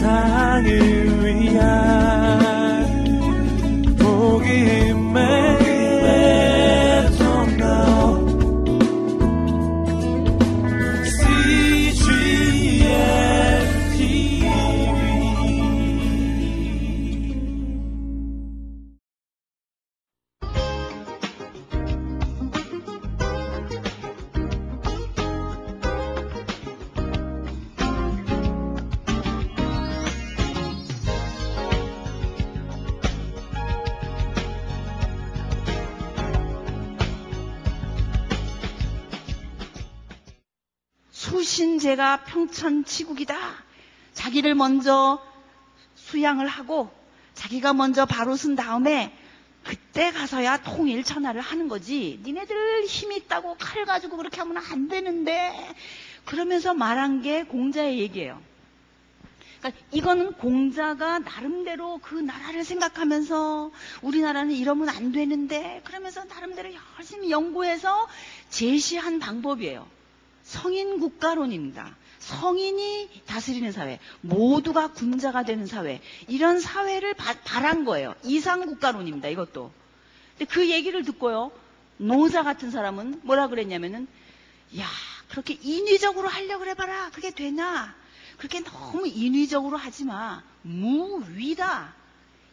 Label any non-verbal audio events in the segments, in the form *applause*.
세상을 위한 평천치국이다. 자기를 먼저 수양을 하고 자기가 먼저 바로 쓴 다음에 그때 가서야 통일 천하를 하는 거지. 니네들 힘 있다고 칼 가지고 그렇게 하면 안 되는데. 그러면서 말한 게 공자의 얘기예요. 그러니까 이거는 공자가 나름대로 그 나라를 생각하면서 우리나라는 이러면 안 되는데 그러면서 나름대로 열심히 연구해서 제시한 방법이에요. 성인 국가론입니다. 성인이 다스리는 사회, 모두가 군자가 되는 사회, 이런 사회를 바, 바란 거예요. 이상 국가론입니다. 이것도. 근데 그 얘기를 듣고요. 노자 같은 사람은 뭐라 그랬냐면은, 야, 그렇게 인위적으로 하려고 해봐라. 그게 되나? 그렇게 너무 인위적으로 하지 마. 무위다.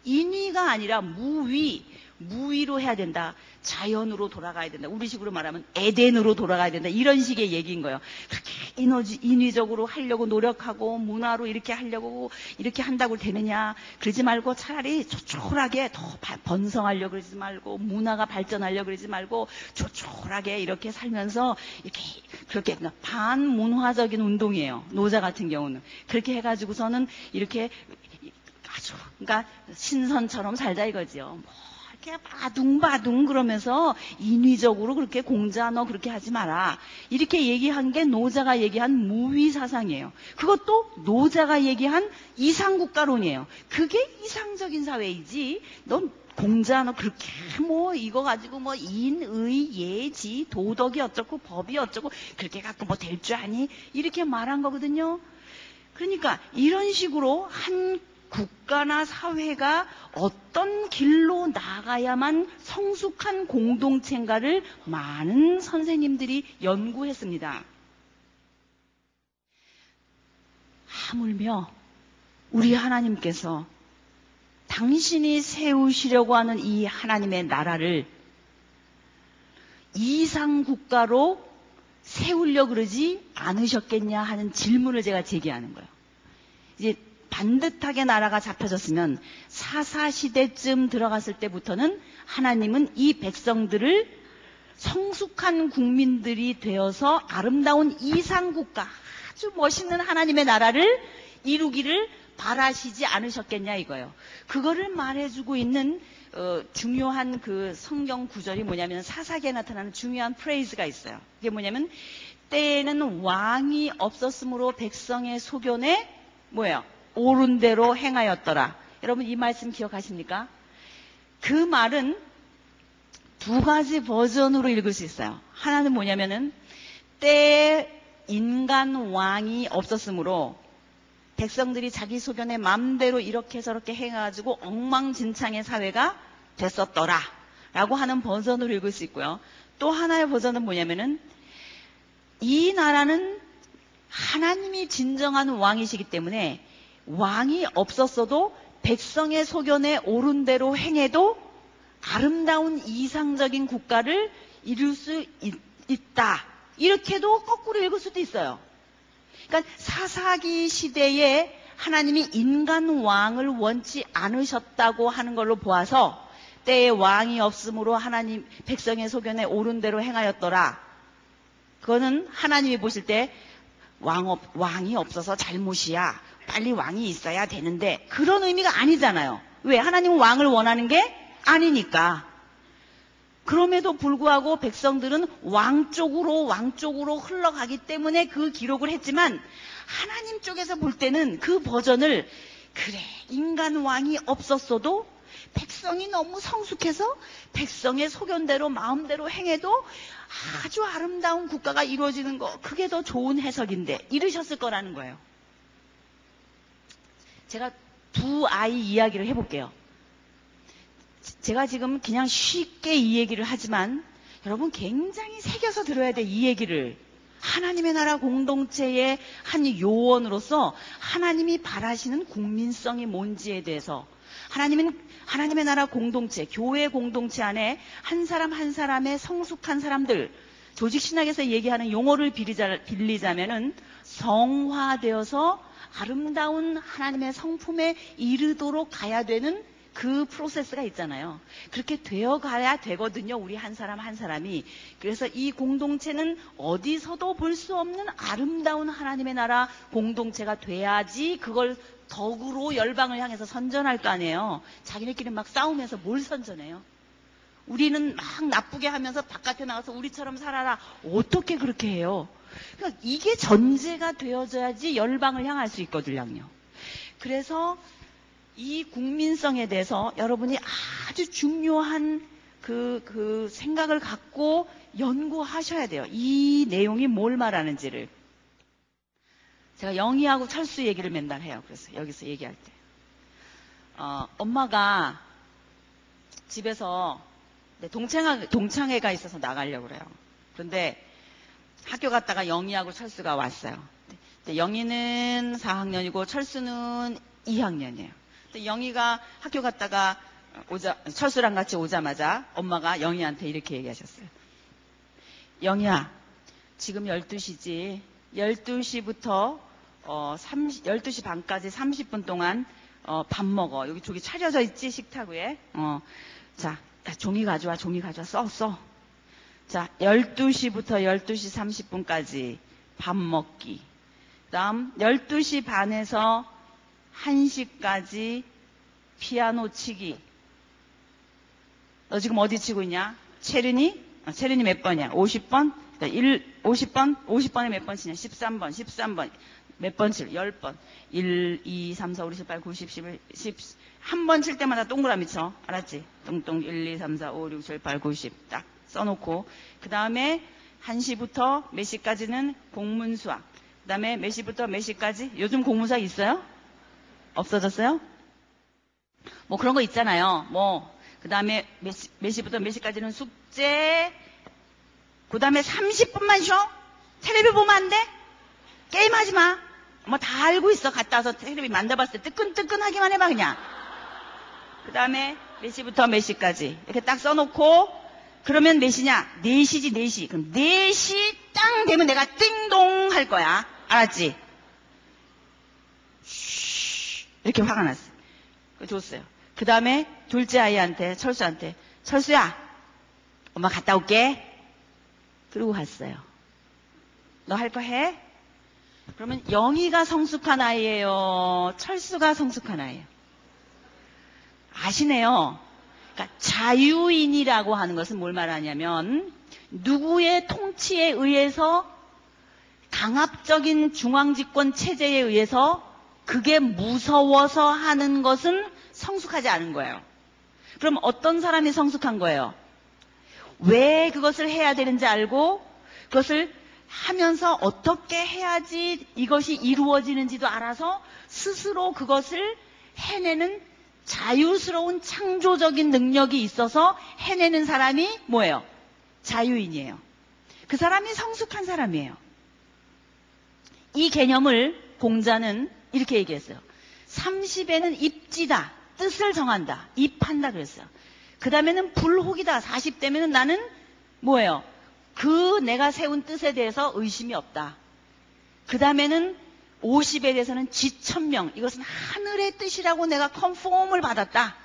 인위가 아니라 무위. 무위로 해야 된다. 자연으로 돌아가야 된다. 우리 식으로 말하면 에덴으로 돌아가야 된다. 이런 식의 얘기인 거예요. 그렇게 인어지, 인위적으로 하려고 노력하고 문화로 이렇게 하려고 이렇게 한다고 되느냐. 그러지 말고 차라리 조촐하게 더 번성하려고 그러지 말고 문화가 발전하려고 그러지 말고 조촐하게 이렇게 살면서 이렇게 그렇게 반문화적인 운동이에요. 노자 같은 경우는. 그렇게 해가지고서는 이렇게 아주 그러니까 신선처럼 살자 이거지요. 뭐 이렇게 바둥바둥 그러면서 인위적으로 그렇게 공자 너 그렇게 하지 마라. 이렇게 얘기한 게 노자가 얘기한 무위 사상이에요. 그것도 노자가 얘기한 이상국가론이에요. 그게 이상적인 사회이지. 넌 공자 너 그렇게 뭐 이거 가지고 뭐 인의 예지 도덕이 어쩌고 법이 어쩌고 그렇게 갖고 뭐 될 줄 아니 이렇게 말한 거거든요. 그러니까 이런 식으로 한 국가나 사회가 어떤 길로 나가야만 성숙한 공동체인가를 많은 선생님들이 연구했습니다. 하물며 우리 하나님께서 당신이 세우시려고 하는 이 하나님의 나라를 이상 국가로 세우려 그러지 않으셨겠냐 하는 질문을 제가 제기하는 거예요. 이제 반듯하게 나라가 잡혀졌으면 사사시대쯤 들어갔을 때부터는 하나님은 이 백성들을 성숙한 국민들이 되어서 아름다운 이상국가, 아주 멋있는 하나님의 나라를 이루기를 바라시지 않으셨겠냐 이거예요. 그거를 말해주고 있는 어, 중요한 그 성경 구절이 뭐냐면 사사기에 나타나는 중요한 프레이즈가 있어요. 그게 뭐냐면 때에는 왕이 없었으므로 백성의 소견에 뭐예요? 옳은 대로 행하였더라. 여러분 이 말씀 기억하십니까? 그 말은 두 가지 버전으로 읽을 수 있어요. 하나는 뭐냐면은 때에 인간 왕이 없었으므로 백성들이 자기 소견에 마음대로 이렇게 저렇게 해가지고 엉망진창의 사회가 됐었더라. 라고 하는 버전으로 읽을 수 있고요. 또 하나의 버전은 뭐냐면은 이 나라는 하나님이 진정한 왕이시기 때문에 왕이 없었어도 백성의 소견에 옳은 대로 행해도 아름다운 이상적인 국가를 이룰 수 있, 다 이렇게도 거꾸로 읽을 수도 있어요. 그러니까 사사기 시대에 하나님이 인간 왕을 원치 않으셨다고 하는 걸로 보아서 때에 왕이 없으므로 하나님 백성의 소견에 옳은 대로 행하였더라. 그거는 하나님이 보실 때 왕, 없, 왕이 없어서 잘못이야. 빨리 왕이 있어야 되는데 그런 의미가 아니잖아요. 왜? 하나님은 왕을 원하는 게 아니니까. 그럼에도 불구하고 백성들은 왕 쪽으로 왕 쪽으로 흘러가기 때문에 그 기록을 했지만 하나님 쪽에서 볼 때는 그 버전을 그래 인간 왕이 없었어도 백성이 너무 성숙해서 백성의 소견대로 마음대로 행해도 아주 아름다운 국가가 이루어지는 거 그게 더 좋은 해석인데 이르셨을 거라는 거예요. 제가 두 아이 이야기를 해볼게요. 제가 지금 그냥 쉽게 이 얘기를 하지만 여러분 굉장히 새겨서 들어야 돼, 이 얘기를. 하나님의 나라 공동체의 한 요원으로서 하나님이 바라시는 국민성이 뭔지에 대해서 하나님은 하나님의 나라 공동체, 교회 공동체 안에 한 사람 한 사람의 성숙한 사람들, 조직 신학에서 얘기하는 용어를 빌리자, 빌리자면은 성화되어서 아름다운 하나님의 성품에 이르도록 가야 되는 그 프로세스가 있잖아요. 그렇게 되어 가야 되거든요. 우리 한 사람 한 사람이. 그래서 이 공동체는 어디서도 볼 수 없는 아름다운 하나님의 나라 공동체가 돼야지 그걸 덕으로 열방을 향해서 선전할 거 아니에요. 자기네끼리 막 싸우면서 뭘 선전해요? 우리는 막 나쁘게 하면서 바깥에 나가서 우리처럼 살아라. 어떻게 그렇게 해요? 그러니까 이게 전제가 되어져야지 열방을 향할 수 있거든요. 그래서 이 국민성에 대해서 여러분이 아주 중요한 그, 그 생각을 갖고 연구하셔야 돼요. 이 내용이 뭘 말하는지를. 제가 영희하고 철수 얘기를 맨날 해요. 그래서 여기서 얘기할 때. 어, 엄마가 집에서 동창회, 동창회가 있어서 나가려고 그래요. 그런데 학교 갔다가 영희하고 철수가 왔어요. 영희는 4학년이고 철수는 2학년이에요. 영희가 학교 갔다가 오자, 철수랑 같이 오자마자 엄마가 영희한테 이렇게 얘기하셨어요. 영희야, 지금 12시지. 12시부터 어, 30, 12시 반까지 30분 동안 어, 밥 먹어. 여기 저기 차려져 있지, 식탁 위에. 어, 자, 종이 가져와, 종이 가져와, 써, 써. 자, 12시부터 12시 30분까지 밥 먹기. 그 다음, 12시 반에서 1시까지 피아노 치기. 너 지금 어디 치고 있냐? 체린이? 어, 체린이 몇 번이야? 50번? 1, 50번? 50번에 몇 번 치냐? 13번, 13번. 몇 번 칠? 10번. 1, 2, 3, 4, 5, 6, 7, 8, 9, 10, 11, 10. 한 번 칠 때마다 동그라미 쳐. 알았지? 똥똥 1, 2, 3, 4, 5, 6, 7, 8, 9, 10. 딱 써놓고. 그 다음에 1시부터 몇 시까지는 공문 수학. 그 다음에 몇 시부터 몇 시까지? 요즘 공문수학 있어요? 없어졌어요? 뭐 그런 거 있잖아요. 뭐, 그 다음에 몇, 시, 몇 시부터 몇 시까지는 숙제, 그 다음에 30분만 쉬어? 텔레비 보면 안 돼? 게임하지 마. 뭐 다 알고 있어. 갔다 와서 텔레비 만져봤을 때 뜨끈뜨끈하기만 해봐, 그냥. 그 다음에 몇 시부터 몇 시까지. 이렇게 딱 써놓고, 그러면 몇 시냐? 4시지, 4시. 그럼 4시 땅 되면 내가 띵동 할 거야. 알았지? 이렇게 화가 났어요. 줬어요. 그 다음에 둘째 아이한테, 철수한테, 철수야, 엄마 갔다 올게. 그러고 갔어요. 너 할 거 해? 그러면 영희가 성숙한 아이예요? 철수가 성숙한 아이예요? 아시네요. 그러니까 자유인이라고 하는 것은 뭘 말하냐면 누구의 통치에 의해서 강압적인 중앙집권 체제에 의해서 그게 무서워서 하는 것은 성숙하지 않은 거예요. 그럼 어떤 사람이 성숙한 거예요? 왜 그것을 해야 되는지 알고 그것을 하면서 어떻게 해야지 이것이 이루어지는지도 알아서 스스로 그것을 해내는 자유스러운 창조적인 능력이 있어서 해내는 사람이 뭐예요? 자유인이에요. 그 사람이 성숙한 사람이에요. 이 개념을 공자는 이렇게 얘기했어요. 30에는 입지다. 뜻을 정한다. 입한다 그랬어요. 그 다음에는 불혹이다. 40대면은 나는 뭐예요? 그 내가 세운 뜻에 대해서 의심이 없다. 그 다음에는 50에 대해서는 지천명. 이것은 하늘의 뜻이라고 내가 컨폼을 받았다.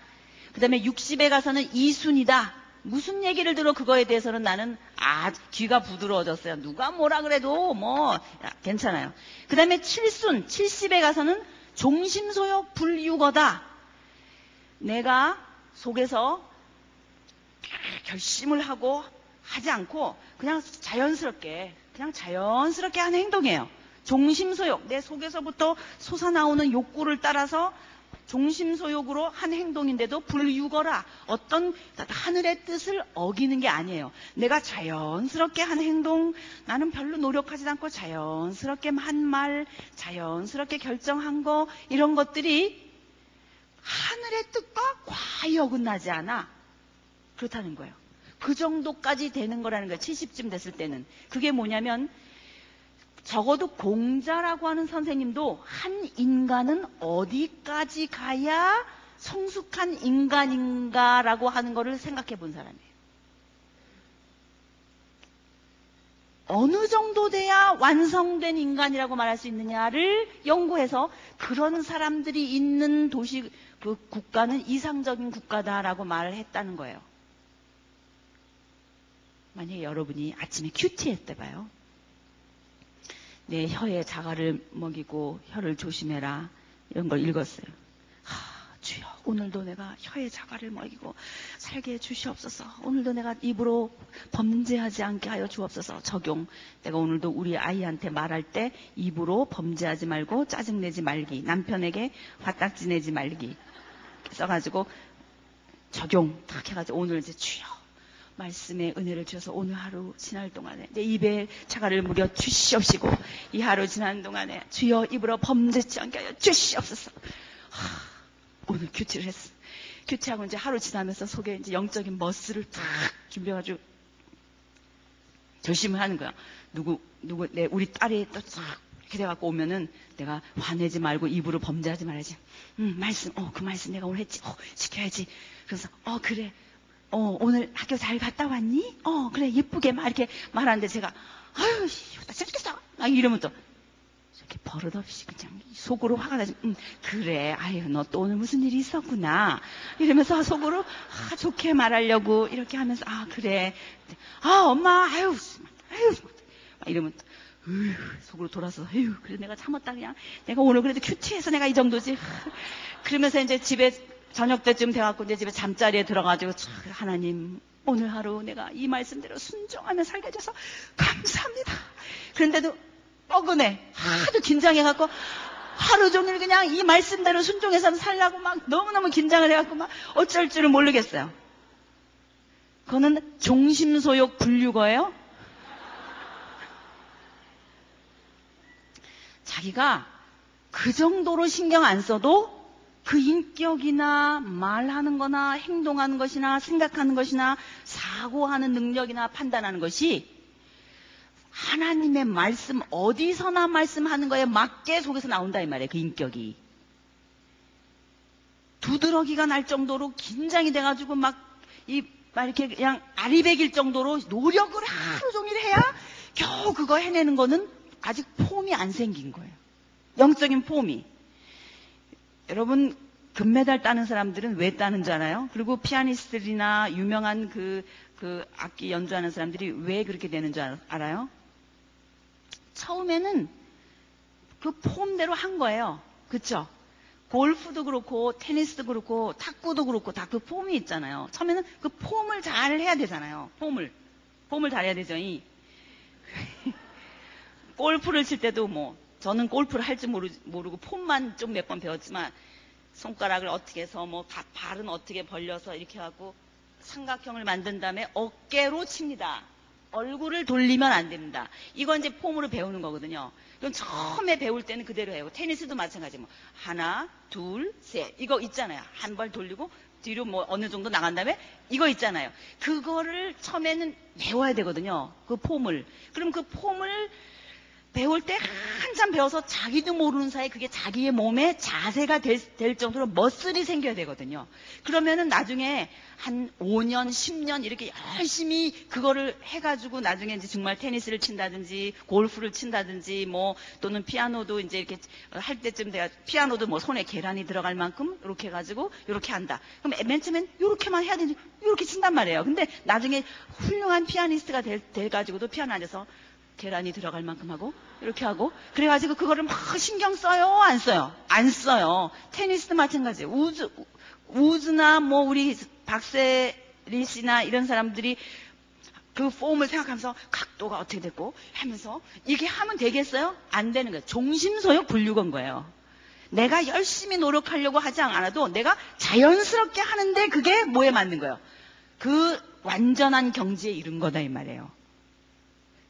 그 다음에 60에 가서는 이순이다. 무슨 얘기를 들어 그거에 대해서는 나는 아 귀가 부드러워졌어요. 누가 뭐라 그래도 뭐 괜찮아요. 그 다음에 7순 70에 가서는 종심소욕 불유거다. 내가 속에서 결심을 하고 하지 않고 그냥 자연스럽게 그냥 자연스럽게 하는 행동이에요. 종심소욕 내 속에서부터 솟아나오는 욕구를 따라서 종심소욕으로 한 행동인데도 불유거라 어떤 하늘의 뜻을 어기는 게 아니에요. 내가 자연스럽게 한 행동, 나는 별로 노력하지 않고 자연스럽게 한 말, 자연스럽게 결정한 거 이런 것들이 하늘의 뜻과 과히 어긋나지 않아. 그렇다는 거예요. 그 정도까지 되는 거라는 거예요. 70쯤 됐을 때는. 그게 뭐냐면 적어도 공자라고 하는 선생님도 한 인간은 어디까지 가야 성숙한 인간인가라고 하는 것을 생각해 본 사람이에요. 어느 정도 돼야 완성된 인간이라고 말할 수 있느냐를 연구해서 그런 사람들이 있는 도시, 그 국가는 이상적인 국가다라고 말을 했다는 거예요. 만약에 여러분이 아침에 큐티 했대 봐요. 내 혀에 자갈을 먹이고 혀를 조심해라. 이런 걸 읽었어요. 하, 주여, 오늘도 내가 혀에 자갈을 먹이고 살게 해 주시옵소서. 오늘도 내가 입으로 범죄하지 않게 하여 주옵소서. 적용. 내가 오늘도 우리 아이한테 말할 때 입으로 범죄하지 말고 짜증내지 말기. 남편에게 화딱지 내지 말기. 써가지고 적용 딱 해가지고 오늘 이제 주여 말씀의 은혜를 주셔서 오늘 하루 지날 동안에 내 입에 차가를 무려 주시옵시고 이 하루 지난 동안에 주여 입으로 범죄치 않게 하여 주시옵소서. 하, 오늘 큐티를 했어. 큐티하고 이제 하루 지나면서 속에 이제 영적인 머스를 탁 준비해가지고 결심을 하는 거야. 누구 누구 내 우리 딸이 또싹 이렇게 돼갖고 오면은 내가 화내지 말고 입으로 범죄하지 말아야지. 음 말씀 어 그 말씀 내가 오늘 했지. 어 지켜야지. 그래서 어 그래 어, 오늘 학교 잘 갔다 왔니? 어, 그래, 예쁘게 막 이렇게 말하는데 제가, 아유, 나 죽겠어. 막 이러면 또, 이렇게 버릇없이 그냥 속으로 화가 나지. 음, 그래, 아유, 너 또 오늘 무슨 일이 있었구나. 이러면서 속으로, 아, 좋게 말하려고 이렇게 하면서, 아, 그래. 아, 엄마, 아유, 아유, 막 이러면 또, 으휴, 속으로 돌아서, 에휴, 그래, 내가 참았다, 그냥. 내가 오늘 그래도 큐티해서 내가 이 정도지. *laughs* 그러면서 이제 집에 저녁 때쯤 돼갖고 이제 집에 잠자리에 들어가지고 하나님 오늘 하루 내가 이 말씀대로 순종하며 살게 해줘서 감사합니다. 그런데도 뻐근해. 하도 긴장해갖고 하루 종일 그냥 이 말씀대로 순종해서 살라고 막 너무너무 긴장을 해갖고 막 어쩔 줄을 모르겠어요. 그거는 종심소욕 분류거예요. 자기가 그 정도로 신경 안 써도 그 인격이나 말하는 거나 행동하는 것이나 생각하는 것이나 사고하는 능력이나 판단하는 것이 하나님의 말씀 어디서나 말씀하는 거에 맞게 속에서 나온다 이 말이에요. 그 인격이. 두드러기가 날 정도로 긴장이 돼가지고 막 이 막 이렇게 그냥 아리백일 정도로 노력을 하루 종일 해야 겨우 그거 해내는 거는 아직 폼이 안 생긴 거예요. 영적인 폼이. 여러분 금메달 따는 사람들은 왜 따는 줄 알아요? 그리고 피아니스트들이나 유명한 그, 그 악기 연주하는 사람들이 왜 그렇게 되는 줄 알아요? 처음에는 그 폼대로 한 거예요. 그쵸? 골프도 그렇고, 테니스도 그렇고, 탁구도 그렇고, 다 그 폼이 있잖아요. 처음에는 그 폼을 잘 해야 되잖아요. 폼을. 폼을 잘 해야 되죠. 이. *laughs* 골프를 칠 때도 뭐, 저는 골프를 할 줄 모르고 폼만 좀 몇 번 배웠지만 손가락을 어떻게 해서 뭐 발은 어떻게 벌려서 이렇게 하고 삼각형을 만든 다음에 어깨로 칩니다. 얼굴을 돌리면 안 됩니다. 이건 이제 폼으로 배우는 거거든요. 그럼 처음에 배울 때는 그대로 해요. 테니스도 마찬가지. 뭐 하나, 둘, 셋 이거 있잖아요. 한 발 돌리고 뒤로 뭐 어느 정도 나간 다음에 이거 있잖아요. 그거를 처음에는 배워야 되거든요. 그 폼을. 그럼 그 폼을 배울 때 한참 배워서 자기도 모르는 사이에 그게 자기의 몸에 자세가 될, 될, 정도로 머슬이 생겨야 되거든요. 그러면은 나중에 한 5년, 10년 이렇게 열심히 그거를 해가지고 나중에 이제 정말 테니스를 친다든지 골프를 친다든지 뭐 또는 피아노도 이제 이렇게 할 때쯤 돼야 피아노도 뭐 손에 계란이 들어갈 만큼 이렇게 해가지고 이렇게 한다. 그럼 맨 처음엔 이렇게만 해야 되지 이렇게 친단 말이에요. 근데 나중에 훌륭한 피아니스트가 돼, 돼가지고도 피아노 안에서 계란이 들어갈 만큼 하고 이렇게 하고 그래가지고 그거를 막 신경 써요 안 써요 안 써요 테니스도 마찬가지 우즈 우즈나 뭐 우리 박세리 씨나 이런 사람들이 그 폼을 생각하면서 각도가 어떻게 됐고 하면서 이게 하면 되겠어요? 안 되는 거예요. 종심소욕 분류건 거예요. 내가 열심히 노력하려고 하지 않아도 내가 자연스럽게 하는데 그게 뭐에 맞는 거예요? 그 완전한 경지에 이른 거다 이 말이에요.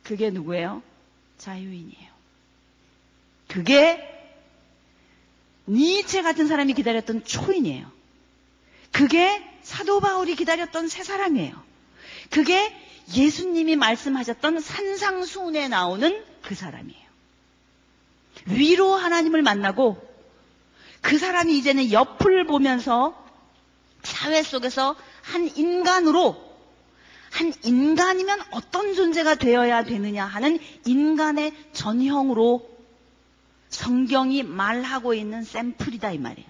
그게 누구예요? 자유인이에요. 그게 니체 같은 사람이 기다렸던 초인이에요. 그게 사도 바울이 기다렸던 새 사람이에요. 그게 예수님이 말씀하셨던 산상수훈에 나오는 그 사람이에요. 위로 하나님을 만나고 그 사람이 이제는 옆을 보면서 사회 속에서 한 인간으로 한 인간이면 어떤 존재가 되어야 되느냐 하는 인간의 전형으로 성경이 말하고 있는 샘플이다 이 말이에요.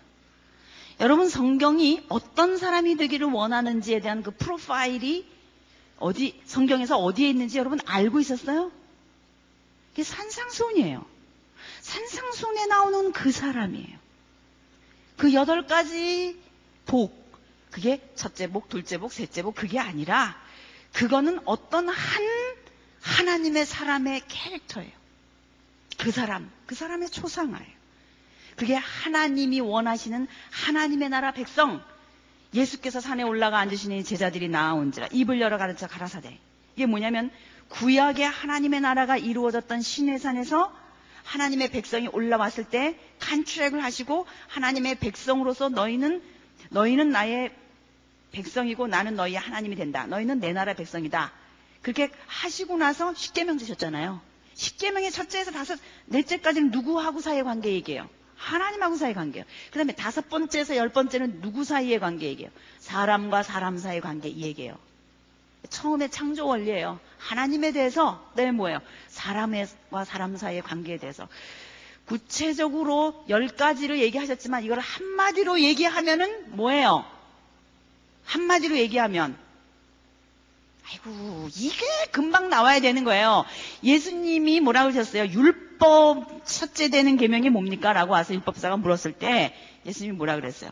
여러분 성경이 어떤 사람이 되기를 원하는지에 대한 그 프로파일이 어디 성경에서 어디에 있는지 여러분 알고 있었어요? 이게 산상수훈이에요. 산상수훈에 나오는 그 사람이에요. 그 여덟 가지 복, 그게 첫째 복, 둘째 복, 셋째 복, 그게 아니라 그거는 어떤 한 하나님의 사람의 캐릭터예요. 그 사람, 그 사람의 초상화예요. 그게 하나님이 원하시는 하나님의 나라 백성. 예수께서 산에 올라가 앉으시니 제자들이 나아온지라 입을 열어 가르쳐 가라사대. 이게 뭐냐면 구약의 하나님의 나라가 이루어졌던 신해산에서 하나님의 백성이 올라왔을 때 간추랙을 하시고 하나님의 백성으로서 너희는 너희는 나의 백성이고 나는 너희의 하나님이 된다. 너희는 내 나라 백성이다. 그렇게 하시고 나서 십계명 주셨잖아요. 십계명의 첫째에서 다섯 넷째까지는 누구하고 사이의 관계 얘기예요. 하나님하고 사이의 관계예요. 그 다음에 다섯 번째에서 열 번째는 누구 사이의 관계 얘기예요. 사람과 사람 사이의 관계 이 얘기예요. 처음에 창조 원리예요. 하나님에 대해서, 네, 뭐예요? 사람과 사람 사이의 관계에 대해서. 구체적으로 열 가지로 얘기하셨지만 이걸 한마디로 얘기하면은 뭐예요? 한마디로 얘기하면 아이고 이게 금방 나와야 되는 거예요. 예수님이 뭐라고 하셨어요? 율법 첫째 되는 계명이 뭡니까? 라고 와서 율법사가 물었을 때 예수님이 뭐라 그랬어요?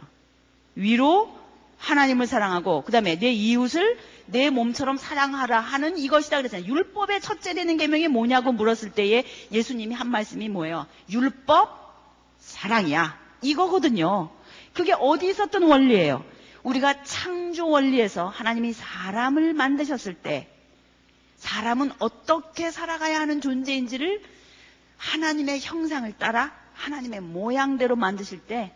위로 하나님을 사랑하고 그 다음에 내 이웃을 내 몸처럼 사랑하라 하는 이것이다 그랬잖아요. 율법의 첫째 되는 계명이 뭐냐고 물었을 때에 예수님이 한 말씀이 뭐예요? 율법 사랑이야. 이거거든요. 그게 어디 있었던 원리예요? 우리가 창조 원리에서 하나님이 사람을 만드셨을 때 사람은 어떻게 살아가야 하는 존재인지를 하나님의 형상을 따라 하나님의 모양대로 만드실 때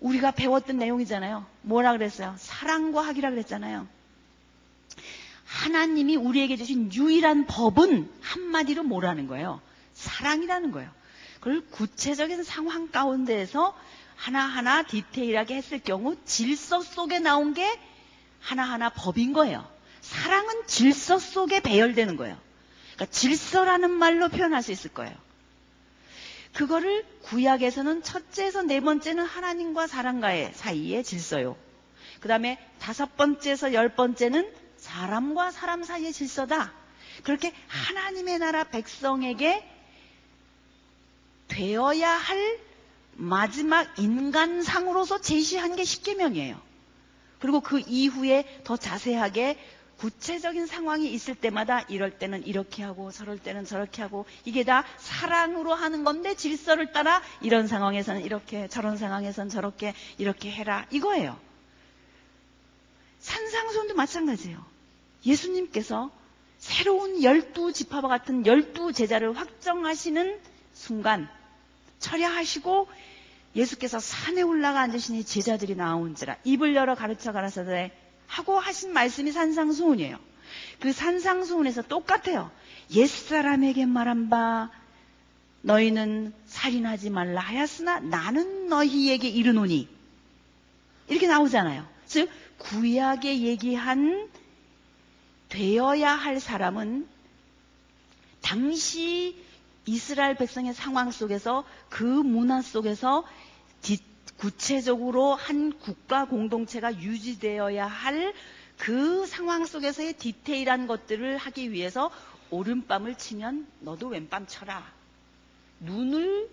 우리가 배웠던 내용이잖아요. 뭐라 그랬어요? 사랑과 하기라 그랬잖아요. 하나님이 우리에게 주신 유일한 법은 한마디로 뭐라는 거예요? 사랑이라는 거예요. 그걸 구체적인 상황 가운데에서 하나하나 디테일하게 했을 경우 질서 속에 나온 게 하나하나 법인 거예요. 사랑은 질서 속에 배열되는 거예요. 그러니까 질서라는 말로 표현할 수 있을 거예요. 그거를 구약에서는 첫째에서 네 번째는 하나님과 사람과의 사이의 질서요. 그 다음에 다섯 번째에서 열 번째는 사람과 사람 사이의 질서다. 그렇게 하나님의 나라 백성에게 되어야 할 마지막 인간상으로서 제시한 게 십계명이에요. 그리고 그 이후에 더 자세하게 구체적인 상황이 있을 때마다 이럴 때는 이렇게 하고 저럴 때는 저렇게 하고 이게 다 사랑으로 하는 건데 질서를 따라 이런 상황에서는 이렇게 저런 상황에서는 저렇게 이렇게 해라 이거예요. 산상수훈도 마찬가지예요. 예수님께서 새로운 열두 지파와 같은 열두 제자를 확정하시는 순간 철야하시고 예수께서 산에 올라가 앉으시니 제자들이 나온지라 입을 열어 가르쳐 가라사대 하고 하신 말씀이 산상수훈이에요. 그 산상수훈에서 똑같아요. 옛사람에게 말한 바 너희는 살인하지 말라 하였으나 나는 너희에게 이르노니 이렇게 나오잖아요. 즉 구약에 얘기한 되어야 할 사람은 당시 이스라엘 백성의 상황 속에서 그 문화 속에서 구체적으로 한 국가 공동체가 유지되어야 할 그 상황 속에서의 디테일한 것들을 하기 위해서 오른밤을 치면 너도 왼밤 쳐라. 눈을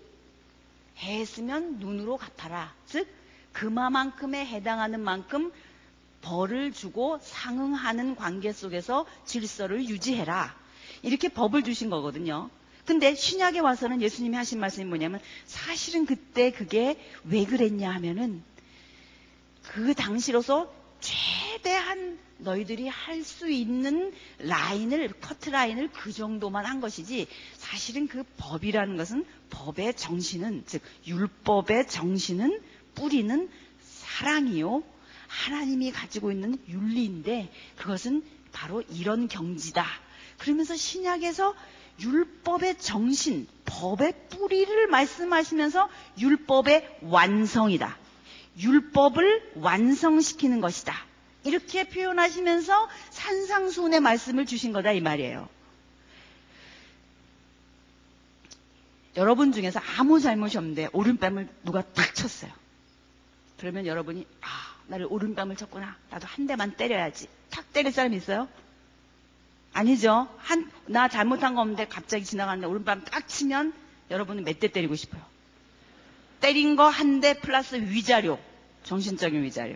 했으면 눈으로 갚아라. 즉 그마만큼에 해당하는 만큼 벌을 주고 상응하는 관계 속에서 질서를 유지해라. 이렇게 법을 주신 거거든요. 근데 신약에 와서는 예수님이 하신 말씀이 뭐냐면 사실은 그때 그게 왜 그랬냐 하면은 그 당시로서 최대한 너희들이 할 수 있는 라인을 커트 라인을 그 정도만 한 것이지 사실은 그 법이라는 것은 법의 정신은 즉 율법의 정신은 뿌리는 사랑이요 하나님이 가지고 있는 윤리인데 그것은 바로 이런 경지다. 그러면서 신약에서 율법의 정신, 법의 뿌리를 말씀하시면서 율법의 완성이다. 율법을 완성시키는 것이다. 이렇게 표현하시면서 산상수훈의 말씀을 주신 거다 이 말이에요. 여러분 중에서 아무 잘못이 없는데 오른뺨을 누가 탁 쳤어요. 그러면 여러분이 아 나를 오른뺨을 쳤구나. 나도 한 대만 때려야지. 탁 때릴 사람 있어요? 아니죠. 한 나 잘못한 거 없는데 갑자기 지나가는데 오른뺨 딱 치면 여러분은 몇 대 때리고 싶어요. 때린 거 한 대 플러스 위자료. 정신적인 위자료.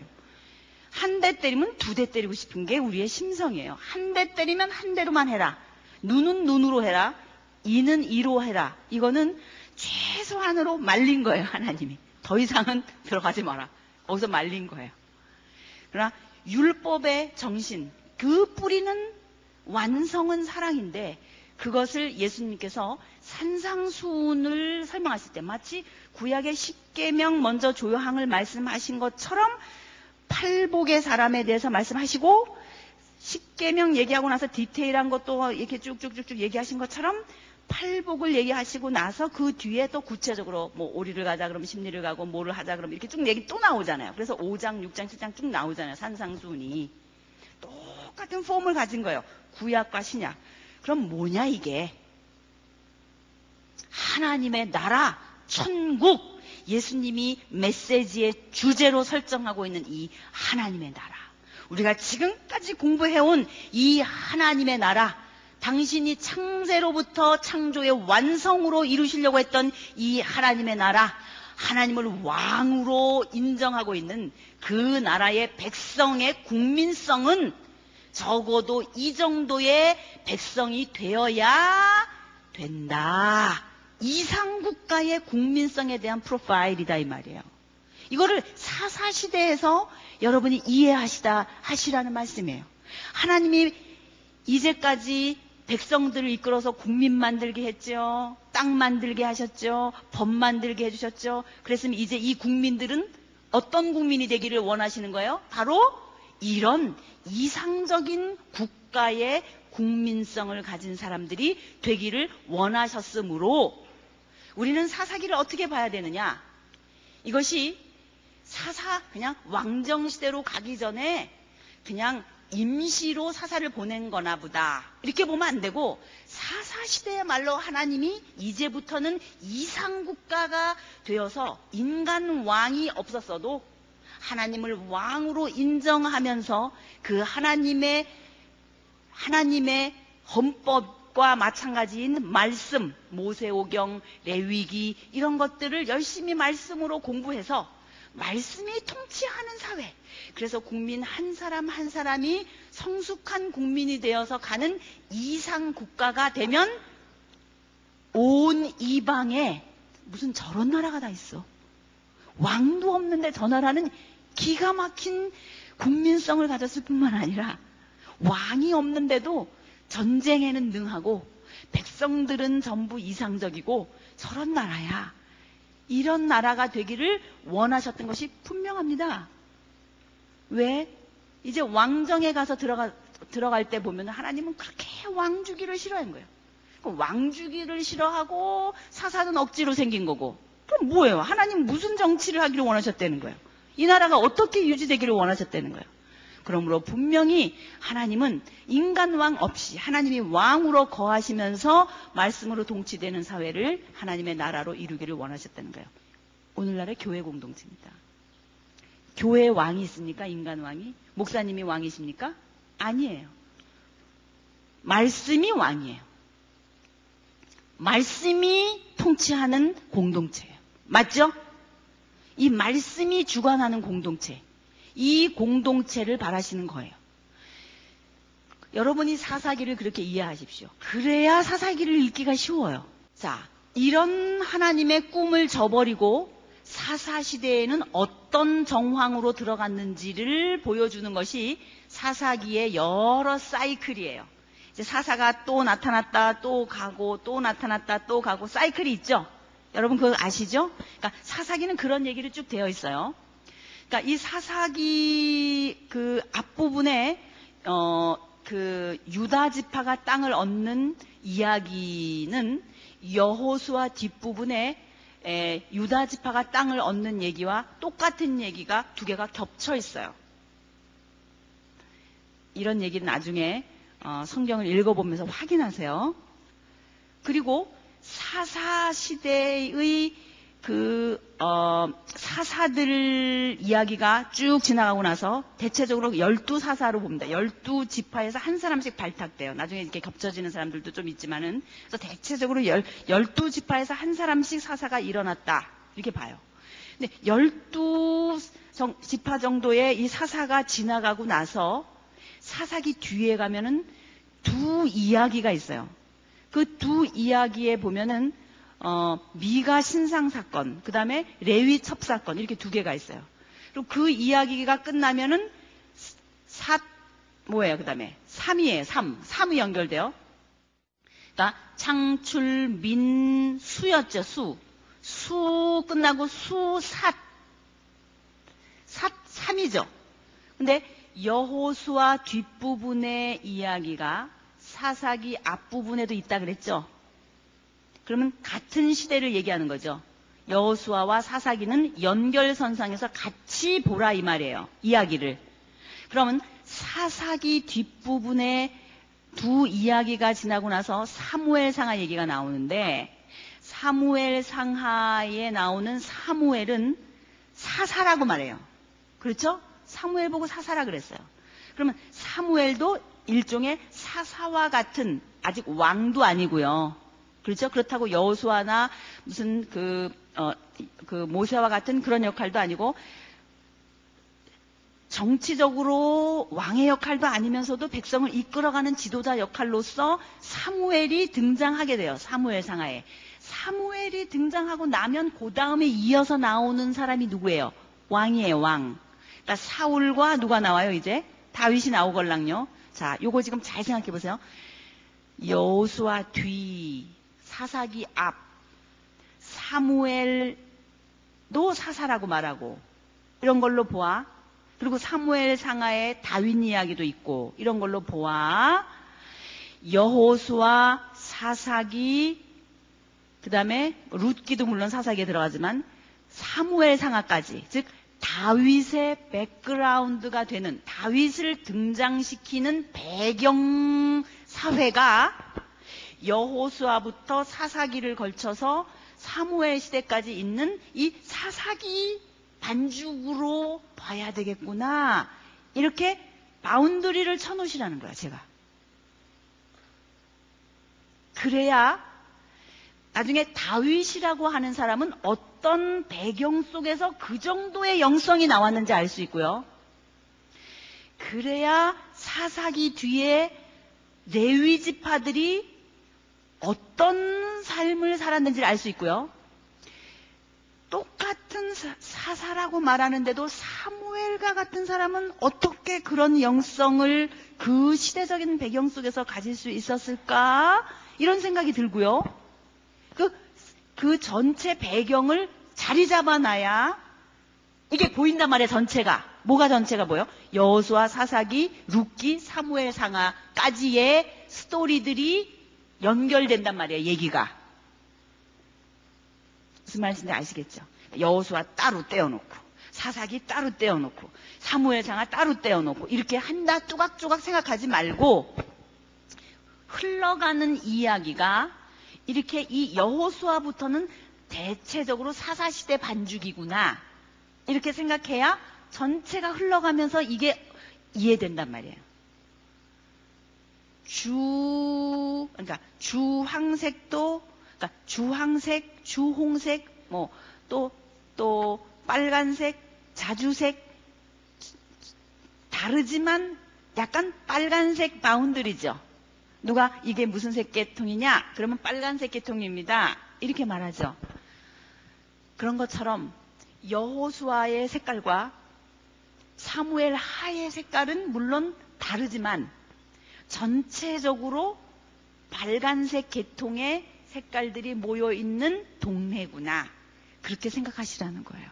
한 대 때리면 두 대 때리고 싶은 게 우리의 심성이에요. 한 대 때리면 한 대로만 해라. 눈은 눈으로 해라. 이는 이로 해라. 이거는 최소한으로 말린 거예요, 하나님이. 더 이상은 *laughs* 들어가지 마라. 거기서 말린 거예요. 그러나 율법의 정신, 그 뿌리는 완성은 사랑인데 그것을 예수님께서 산상수훈을 설명하실 때 마치 구약의 십계명 먼저 조여항을 말씀하신 것처럼 팔복의 사람에 대해서 말씀하시고 십계명 얘기하고 나서 디테일한 것도 이렇게 쭉쭉쭉쭉 얘기하신 것처럼 팔복을 얘기하시고 나서 그 뒤에 또 구체적으로 뭐 오리를 가자 그러면 심리를 가고 뭐를 하자 그러면 이렇게 쭉 얘기 또 나오잖아요. 그래서 5장, 6장, 7장 쭉 나오잖아요. 산상수훈이. 똑같은 폼을 가진 거예요. 구약과 신약. 그럼 뭐냐 이게? 하나님의 나라, 천국, 예수님이 메시지의 주제로 설정하고 있는 이 하나님의 나라. 우리가 지금까지 공부해온 이 하나님의 나라, 당신이 창세로부터 창조의 완성으로 이루시려고 했던 이 하나님의 나라, 하나님을 왕으로 인정하고 있는 그 나라의 백성의 국민성은 적어도 이 정도의 백성이 되어야 된다. 이상 국가의 국민성에 대한 프로파일이다 이 말이에요. 이거를 사사 시대에서 여러분이 이해하시다 하시라는 말씀이에요. 하나님이 이제까지 백성들을 이끌어서 국민 만들게 했죠. 땅 만들게 하셨죠. 법 만들게 해주셨죠. 그랬으면 이제 이 국민들은 어떤 국민이 되기를 원하시는 거예요? 바로 이런 이상적인 국가의 국민성을 가진 사람들이 되기를 원하셨으므로 우리는 사사기를 어떻게 봐야 되느냐? 이것이 사사 그냥 왕정 시대로 가기 전에 그냥 임시로 사사를 보낸 거나 보다. 이렇게 보면 안 되고 사사 시대야말로 하나님이 이제부터는 이상 국가가 되어서 인간 왕이 없었어도 하나님을 왕으로 인정하면서 그 하나님의 하나님의 헌법과 마찬가지인 말씀, 모세오경, 레위기 이런 것들을 열심히 말씀으로 공부해서 말씀이 통치하는 사회. 그래서 국민 한 사람 한 사람이 성숙한 국민이 되어서 가는 이상 국가가 되면 온 이방에 무슨 저런 나라가 다 있어. 왕도 없는데 저 나라는 기가 막힌 국민성을 가졌을 뿐만 아니라 왕이 없는데도 전쟁에는 능하고 백성들은 전부 이상적이고 저런 나라야. 이런 나라가 되기를 원하셨던 것이 분명합니다. 왜? 이제 왕정에 가서 들어가, 들어갈 때 보면 하나님은 그렇게 왕 주기를 싫어한 거예요. 왕 주기를 싫어하고 사사는 억지로 생긴 거고. 그럼 뭐예요? 하나님 무슨 정치를 하기를 원하셨다는 거예요? 이 나라가 어떻게 유지되기를 원하셨다는 거예요? 그러므로 분명히 하나님은 인간 왕 없이 하나님이 왕으로 거하시면서 말씀으로 동치되는 사회를 하나님의 나라로 이루기를 원하셨다는 거예요. 오늘날의 교회 공동체입니다. 교회 왕이 있습니까? 인간 왕이? 목사님이 왕이십니까? 아니에요. 말씀이 왕이에요. 말씀이 통치하는 공동체예요. 맞죠? 이 말씀이 주관하는 공동체. 이 공동체를 바라시는 거예요. 여러분이 사사기를 그렇게 이해하십시오. 그래야 사사기를 읽기가 쉬워요. 자, 이런 하나님의 꿈을 저버리고 사사시대에는 어떤 정황으로 들어갔는지를 보여주는 것이 사사기의 여러 사이클이에요. 이제 사사가 또 나타났다, 또 가고, 또 나타났다, 또 가고, 사이클이 있죠? 여러분 그거 아시죠? 그러니까 사사기는 그런 얘기를 쭉 되어 있어요. 그러니까 이 사사기 그 앞부분에, 어, 그 유다 지파가 땅을 얻는 이야기는 여호수아 뒷부분에 에, 유다 지파가 땅을 얻는 얘기와 똑같은 얘기가 두 개가 겹쳐 있어요. 이런 얘기는 나중에 어, 성경을 읽어보면서 확인하세요. 그리고 사사 시대의 그 어, 사사들 이야기가 쭉 지나가고 나서 대체적으로 열두 사사로 봅니다. 열두 지파에서 한 사람씩 발탁돼요. 나중에 이렇게 겹쳐지는 사람들도 좀 있지만은 그래서 대체적으로 열, 열두 지파에서 한 사람씩 사사가 일어났다 이렇게 봐요. 근데 열두 지파 정도의 이 사사가 지나가고 나서 사사기 뒤에 가면은 두 이야기가 있어요. 그 두 이야기에 보면은 어, 미가 신상 사건, 그 다음에 레위 첩 사건 이렇게 두 개가 있어요. 그리고 그 이야기가 끝나면은 사 뭐예요? 그 다음에 3이에요. 3. 3이 연결돼요. 그러니까 창출 민 수였죠. 수. 수 끝나고 수삿. 삿 3이죠. 근데 여호수아 뒷부분의 이야기가 사사기 앞부분에도 있다 그랬죠. 그러면 같은 시대를 얘기하는 거죠. 여호수아와 사사기는 연결선상에서 같이 보라 이 말이에요. 이야기를. 그러면 사사기 뒷부분에 두 이야기가 지나고 나서 사무엘 상하 얘기가 나오는데 사무엘 상하에 나오는 사무엘은 사사라고 말해요. 그렇죠? 사무엘 보고 사사라 그랬어요. 그러면 사무엘도 일종의 사사와 같은 아직 왕도 아니고요. 그렇죠? 그렇다고 여호수아나 무슨 그, 어, 그 모세와 같은 그런 역할도 아니고 정치적으로 왕의 역할도 아니면서도 백성을 이끌어가는 지도자 역할로서 사무엘이 등장하게 돼요. 사무엘 상하에. 사무엘이 등장하고 나면 그 다음에 이어서 나오는 사람이 누구예요? 왕이에요, 왕. 그러니까 사울과 누가 나와요, 이제? 다윗이 나오걸랑요. 자, 요거 지금 잘 생각해 보세요. 여호수아 뒤, 사사기 앞, 사무엘도 사사라고 말하고 이런 걸로 보아. 그리고 사무엘 상하에 다윗 이야기도 있고 이런 걸로 보아. 여호수아 사사기 그다음에 룻기도 물론 사사기에 들어가지만 사무엘 상하까지 즉 다윗의 백그라운드가 되는 다윗을 등장시키는 배경 사회가 여호수아부터 사사기를 걸쳐서 사무엘 시대까지 있는 이 사사기 반죽으로 봐야 되겠구나. 이렇게 boundary를 쳐놓으시라는 거야, 제가. 그래야 나중에 다윗이라고 하는 사람은 어떤 배경 속에서 그 정도의 영성이 나왔는지 알 수 있고요. 그래야 사사기 뒤에 레위 지파들이 어떤 삶을 살았는지를 알 수 있고요. 똑같은 사사라고 말하는데도 사무엘과 같은 사람은 어떻게 그런 영성을 그 시대적인 배경 속에서 가질 수 있었을까? 이런 생각이 들고요. 그, 그 전체 배경을 자리 잡아놔야 이게 보인단 말이에요, 전체가. 뭐가 전체가 뭐요? 여호수아, 사사기, 룻기, 사무엘 상하까지의 스토리들이 연결된단 말이에요, 얘기가. 무슨 말인지 아시겠죠? 여호수아 따로 떼어놓고, 사사기 따로 떼어놓고, 사무엘 상하 따로 떼어놓고, 이렇게 한다 뚜각뚜각 생각하지 말고, 흘러가는 이야기가 이렇게 이 여호수아부터는 대체적으로 사사시대 반죽이구나. 이렇게 생각해야 전체가 흘러가면서 이게 이해된단 말이에요. 주, 그러니까 주황색도, 그러니까 주황색, 주홍색, 뭐, 또, 또, 빨간색, 자주색, 다르지만 약간 빨간색 바운드리죠. 누가 이게 무슨 색계통이냐? 그러면 빨간 색 계통입니다. 이렇게 말하죠. 그런 것처럼 여호수아의 색깔과 사무엘 하의 색깔은 물론 다르지만 전체적으로 빨간색 계통의 색깔들이 모여 있는 동네구나. 그렇게 생각하시라는 거예요.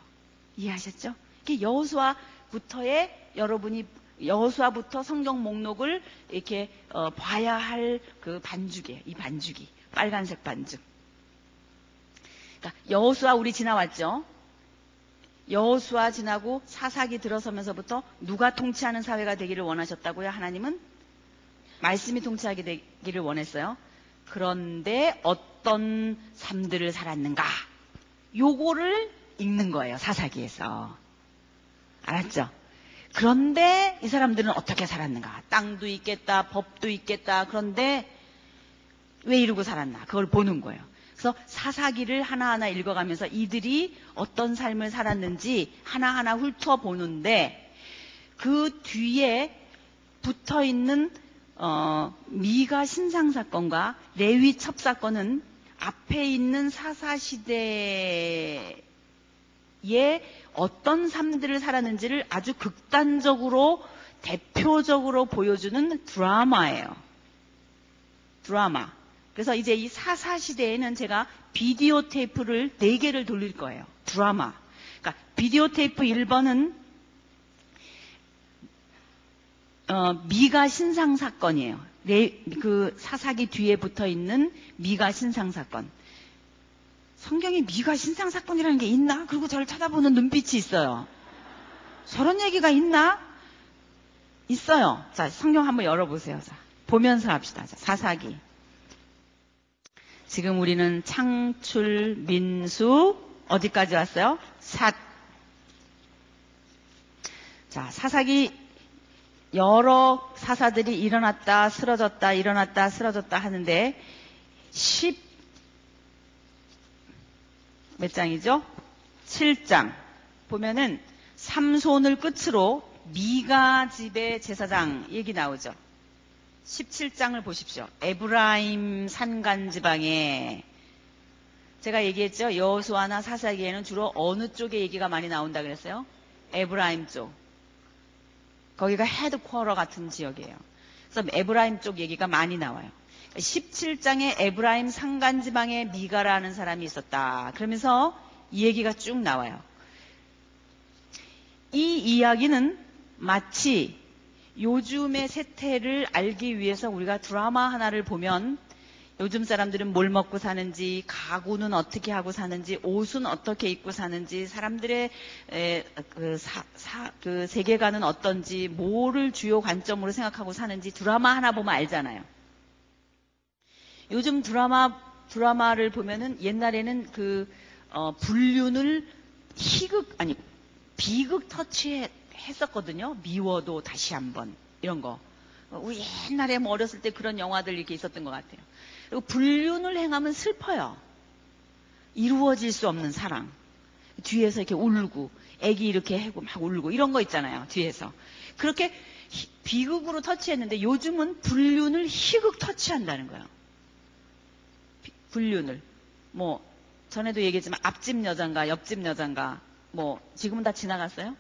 이해하셨죠? 이게 여호수아부터의 여러분이 여호수아부터 성경 목록을 이렇게 어, 봐야 할 그 반죽이에요. 이 반죽이 빨간색 반죽. 그러니까 여호수아 우리 지나왔죠. 여호수아 지나고 사사기 들어서면서부터 누가 통치하는 사회가 되기를 원하셨다고요? 하나님은 말씀이 통치하게 되기를 원했어요. 그런데 어떤 삶들을 살았는가? 요거를 읽는 거예요. 사사기에서. 알았죠? 그런데 이 사람들은 어떻게 살았는가? 땅도 있겠다, 법도 있겠다. 그런데 왜 이러고 살았나? 그걸 보는 거예요. 그래서 사사기를 하나하나 읽어가면서 이들이 어떤 삶을 살았는지 하나하나 훑어보는데 그 뒤에 붙어 있는 어, 미가 신상 사건과 레위 첩 사건은 앞에 있는 사사 시대 에 어떤 삶들을 살았는지를 아주 극단적으로 대표적으로 보여주는 드라마예요. 드라마. 그래서 이제 이 사사 시대에는 제가 비디오 테이프를 4개를 돌릴 거예요. 드라마. 그러니까 비디오 테이프 1번은 어, 미가 신상 사건이에요. 레, 그 사사기 뒤에 붙어 있는 미가 신상 사건. 성경에 미가 신상 사건이라는 게 있나? 그리고 저를 쳐다보는 눈빛이 있어요. 저런 얘기가 있나? 있어요. 자, 성경 한번 열어보세요. 자, 보면서 합시다. 자, 사사기. 지금 우리는 창출, 민수, 어디까지 왔어요? 삿. 자, 사사기 여러 사사들이 일어났다, 쓰러졌다, 일어났다, 쓰러졌다 하는데 10, 몇 장이죠? 7장. 보면은 삼손을 끝으로 미가 집의 제사장 얘기 나오죠. 17장을 보십시오. 에브라임 산간 지방에 제가 얘기했죠. 여호수아나 사사기에는 주로 어느 쪽의 얘기가 많이 나온다 그랬어요? 에브라임 쪽. 거기가 headquarter 같은 지역이에요. 그래서 에브라임 쪽 얘기가 많이 나와요. 17장에 에브라임 산간 지방에 미가라는 사람이 있었다. 그러면서 이 얘기가 쭉 나와요. 이 이야기는 마치 요즘의 세태를 알기 위해서 우리가 드라마 하나를 보면 요즘 사람들은 뭘 먹고 사는지, 가구는 어떻게 하고 사는지, 옷은 어떻게 입고 사는지, 사람들의 에, 그, 사, 사, 그 세계관은 어떤지, 뭐를 주요 관점으로 생각하고 사는지 드라마 하나 보면 알잖아요. 요즘 드라마 드라마를 보면은 옛날에는 그 어, 불륜을 희극 아니 비극 터치 했었거든요. 미워도 다시 한번 이런 거. 우리 옛날에 뭐 어렸을 때 그런 영화들 이렇게 있었던 것 같아요. 그리고 불륜을 행하면 슬퍼요. 이루어질 수 없는 사랑. 뒤에서 이렇게 울고, 애기 이렇게 하고 막 울고, 이런 거 있잖아요. 뒤에서. 그렇게 비극으로 터치했는데 요즘은 불륜을 희극 터치한다는 거예요. 불륜을. 뭐, 전에도 얘기했지만 앞집 여잔가 옆집 여잔가 뭐 지금은 다 지나갔어요?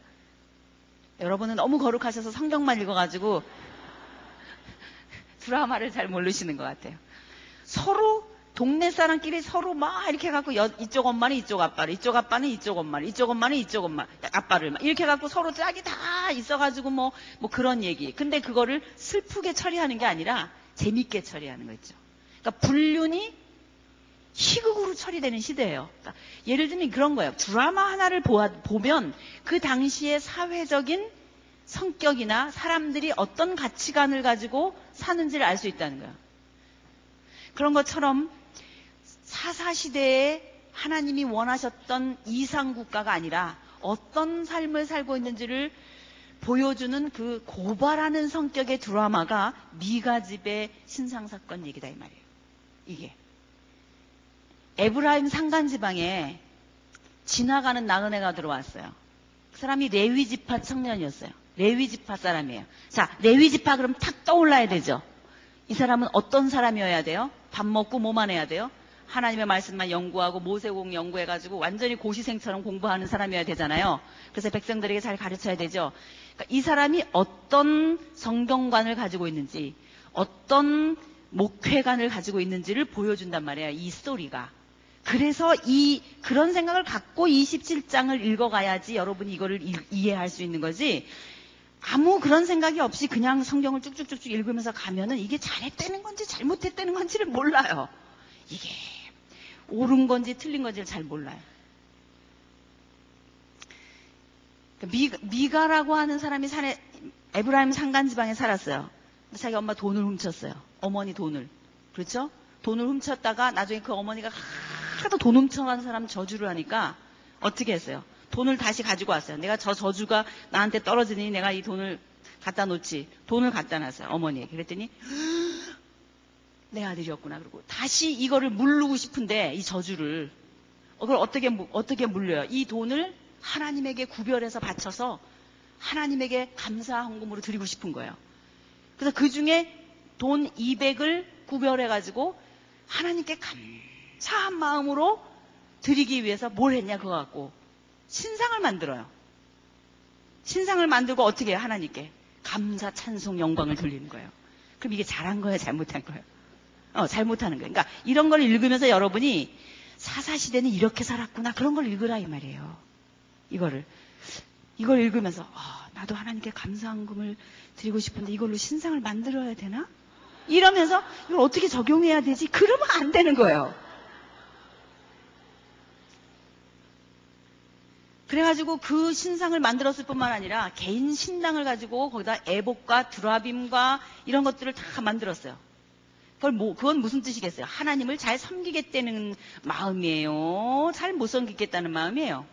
여러분은 너무 거룩하셔서 성경만 읽어가지고 *laughs* 드라마를 잘 모르시는 것 같아요. 서로 동네 사람끼리 서로 막 이렇게 갖고 이쪽 엄마는 이쪽 아빠를, 이쪽 아빠는 이쪽 엄마를, 이쪽 엄마는 이쪽 엄마 아빠를 막 이렇게 갖고 서로 짝이 다 있어가지고 뭐뭐 뭐 그런 얘기. 근데 그거를 슬프게 처리하는 게 아니라 재밌게 처리하는 거 있죠. 그러니까 불륜이 희극으로 처리되는 시대예요. 그러니까 예를 들면 그런 거예요. 드라마 하나를 보아, 보면 그 당시의 사회적인 성격이나 사람들이 어떤 가치관을 가지고 사는지를 알 수 있다는 거예요. 그런 것처럼 사사시대에 하나님이 원하셨던 이상국가가 아니라 어떤 삶을 살고 있는지를 보여주는 그 고발하는 성격의 드라마가 미가집의 신상사건 얘기다 이 말이에요. 이게. 에브라임 산간지방에 지나가는 나그네가 들어왔어요. 그 사람이 레위지파 청년이었어요. 레위지파 사람이에요. 자, 레위지파 그럼 탁 떠올라야 되죠. 이 사람은 어떤 사람이어야 돼요? 밥 먹고 뭐만 해야 돼요? 하나님의 말씀만 연구하고 모세공 연구해가지고 완전히 고시생처럼 공부하는 사람이어야 되잖아요. 그래서 백성들에게 잘 가르쳐야 되죠. 그러니까 이 사람이 어떤 성경관을 가지고 있는지, 어떤 목회관을 가지고 있는지를 보여준단 말이에요. 이 스토리가. 그래서 이 그런 생각을 갖고 27장을 읽어가야지 여러분이 이거를 이, 이해할 수 있는 거지. 아무 그런 생각이 없이 그냥 성경을 쭉쭉쭉쭉 읽으면서 가면은 이게 잘했다는 건지 잘못했다는 건지를 몰라요. 이게 옳은 건지 틀린 건지를 잘 몰라요. 그러니까 미, 가라고 하는 사람이 산에 에브라임 산간 지방에 살았어요. 자기 엄마 돈을 훔쳤어요. 어머니 돈을. 그렇죠? 돈을 훔쳤다가 나중에 그 어머니가 하도 돈 훔쳐간 사람 저주를 하니까 어떻게 했어요? 돈을 다시 가지고 왔어요. 내가 저 저주가 나한테 떨어지니 내가 이 돈을 갖다 놓지. 돈을 갖다 놨어요. 어머니에게. 그랬더니 내 아들이었구나. 그러고 다시 이거를 물르고 싶은데 이 저주를 그걸 어떻게 어떻게 물려요? 이 돈을 하나님에게 구별해서 바쳐서 하나님에게 감사 헌금으로 드리고 싶은 거예요. 그래서 그 중에 돈 200을 구별해 가지고 하나님께 감 사한 마음으로 드리기 위해서 뭘 했냐 그거 갖고 신상을 만들어요. 신상을 만들고 어떻게 해요? 하나님께 감사 찬송 영광을 돌리는 거예요. 그럼 이게 잘한 거예요, 잘못한 거예요? 어, 잘못하는 거예요. 그러니까 이런 걸 읽으면서 여러분이 사사시대는 이렇게 살았구나. 그런 걸 읽으라 이 말이에요. 이거를. 이걸 읽으면서, 아, 나도 하나님께 감사한금을 드리고 싶은데 이걸로 신상을 만들어야 되나? 이러면서 이걸 어떻게 적용해야 되지? 그러면 안 되는 거예요. 그래가지고 그 신상을 만들었을 뿐만 아니라 개인 신당을 가지고 거기다 애복과 드라빔과 이런 것들을 다 만들었어요. 그걸 뭐, 그건 무슨 뜻이겠어요? 하나님을 잘 섬기겠다는 마음이에요? 잘 못 섬기겠다는 마음이에요?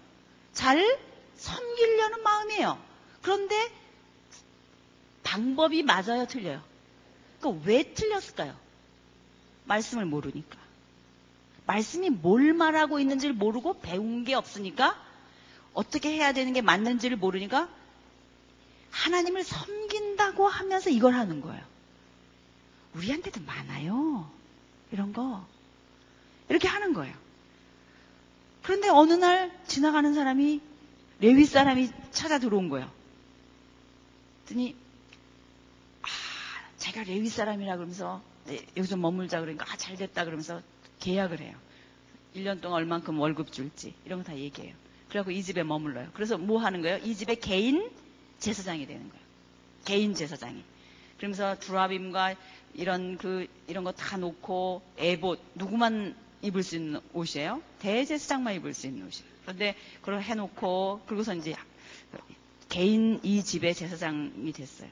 잘 섬기려는 마음이에요. 그런데 방법이 맞아요, 틀려요? 그왜 틀렸을까요? 말씀을 모르니까. 말씀이 뭘 말하고 있는지를 모르고 배운 게 없으니까 어떻게 해야 되는 게 맞는지를 모르니까 하나님을 섬긴다고 하면서 이걸 하는 거예요. 우리한테도 많아요. 이런 거. 이렇게 하는 거예요. 그런데 어느 날 지나가는 사람이 레위 사람이 찾아 들어온 거예요. 그랬더니 아, 제가 레위 사람이라 그러면서 네, 여기서 머물자 그러니까 아, 잘 됐다 그러면서 계약을 해요. 1년 동안 얼만큼 월급 줄지 이런 거 다 얘기해요. 그래갖고 이 집에 머물러요. 그래서 뭐 하는 거예요? 이 집에 개인 제사장이 되는 거예요. 개인 제사장이. 그러면서 드라빔과 이런 그 이런 거 다 놓고 에봇 누구만 입을 수 있는 옷이에요? 대제사장만 입을 수 있는 옷이에요. 그런데 그걸 해놓고 그러고서 이제 개인 이 집의 제사장이 됐어요.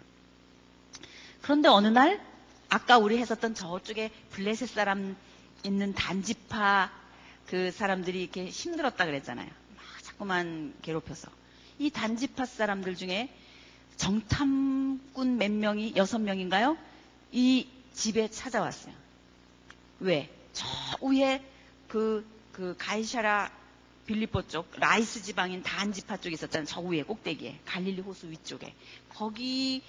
그런데 어느 날 아까 우리 했었던 저쪽에 블레셋 사람 있는 단지파 그 사람들이 이렇게 힘들었다 그랬잖아요. 막 자꾸만 괴롭혀서. 이 단지파 사람들 중에 정탐꾼 몇 명이 여섯 명인가요? 이 집에 찾아왔어요. 왜? 저 위에 그, 그 가이샤라 빌립보 쪽 라이스 지방인 단지파 쪽에 있었잖아요. 저 위에 꼭대기에 갈릴리 호수 위쪽에 거기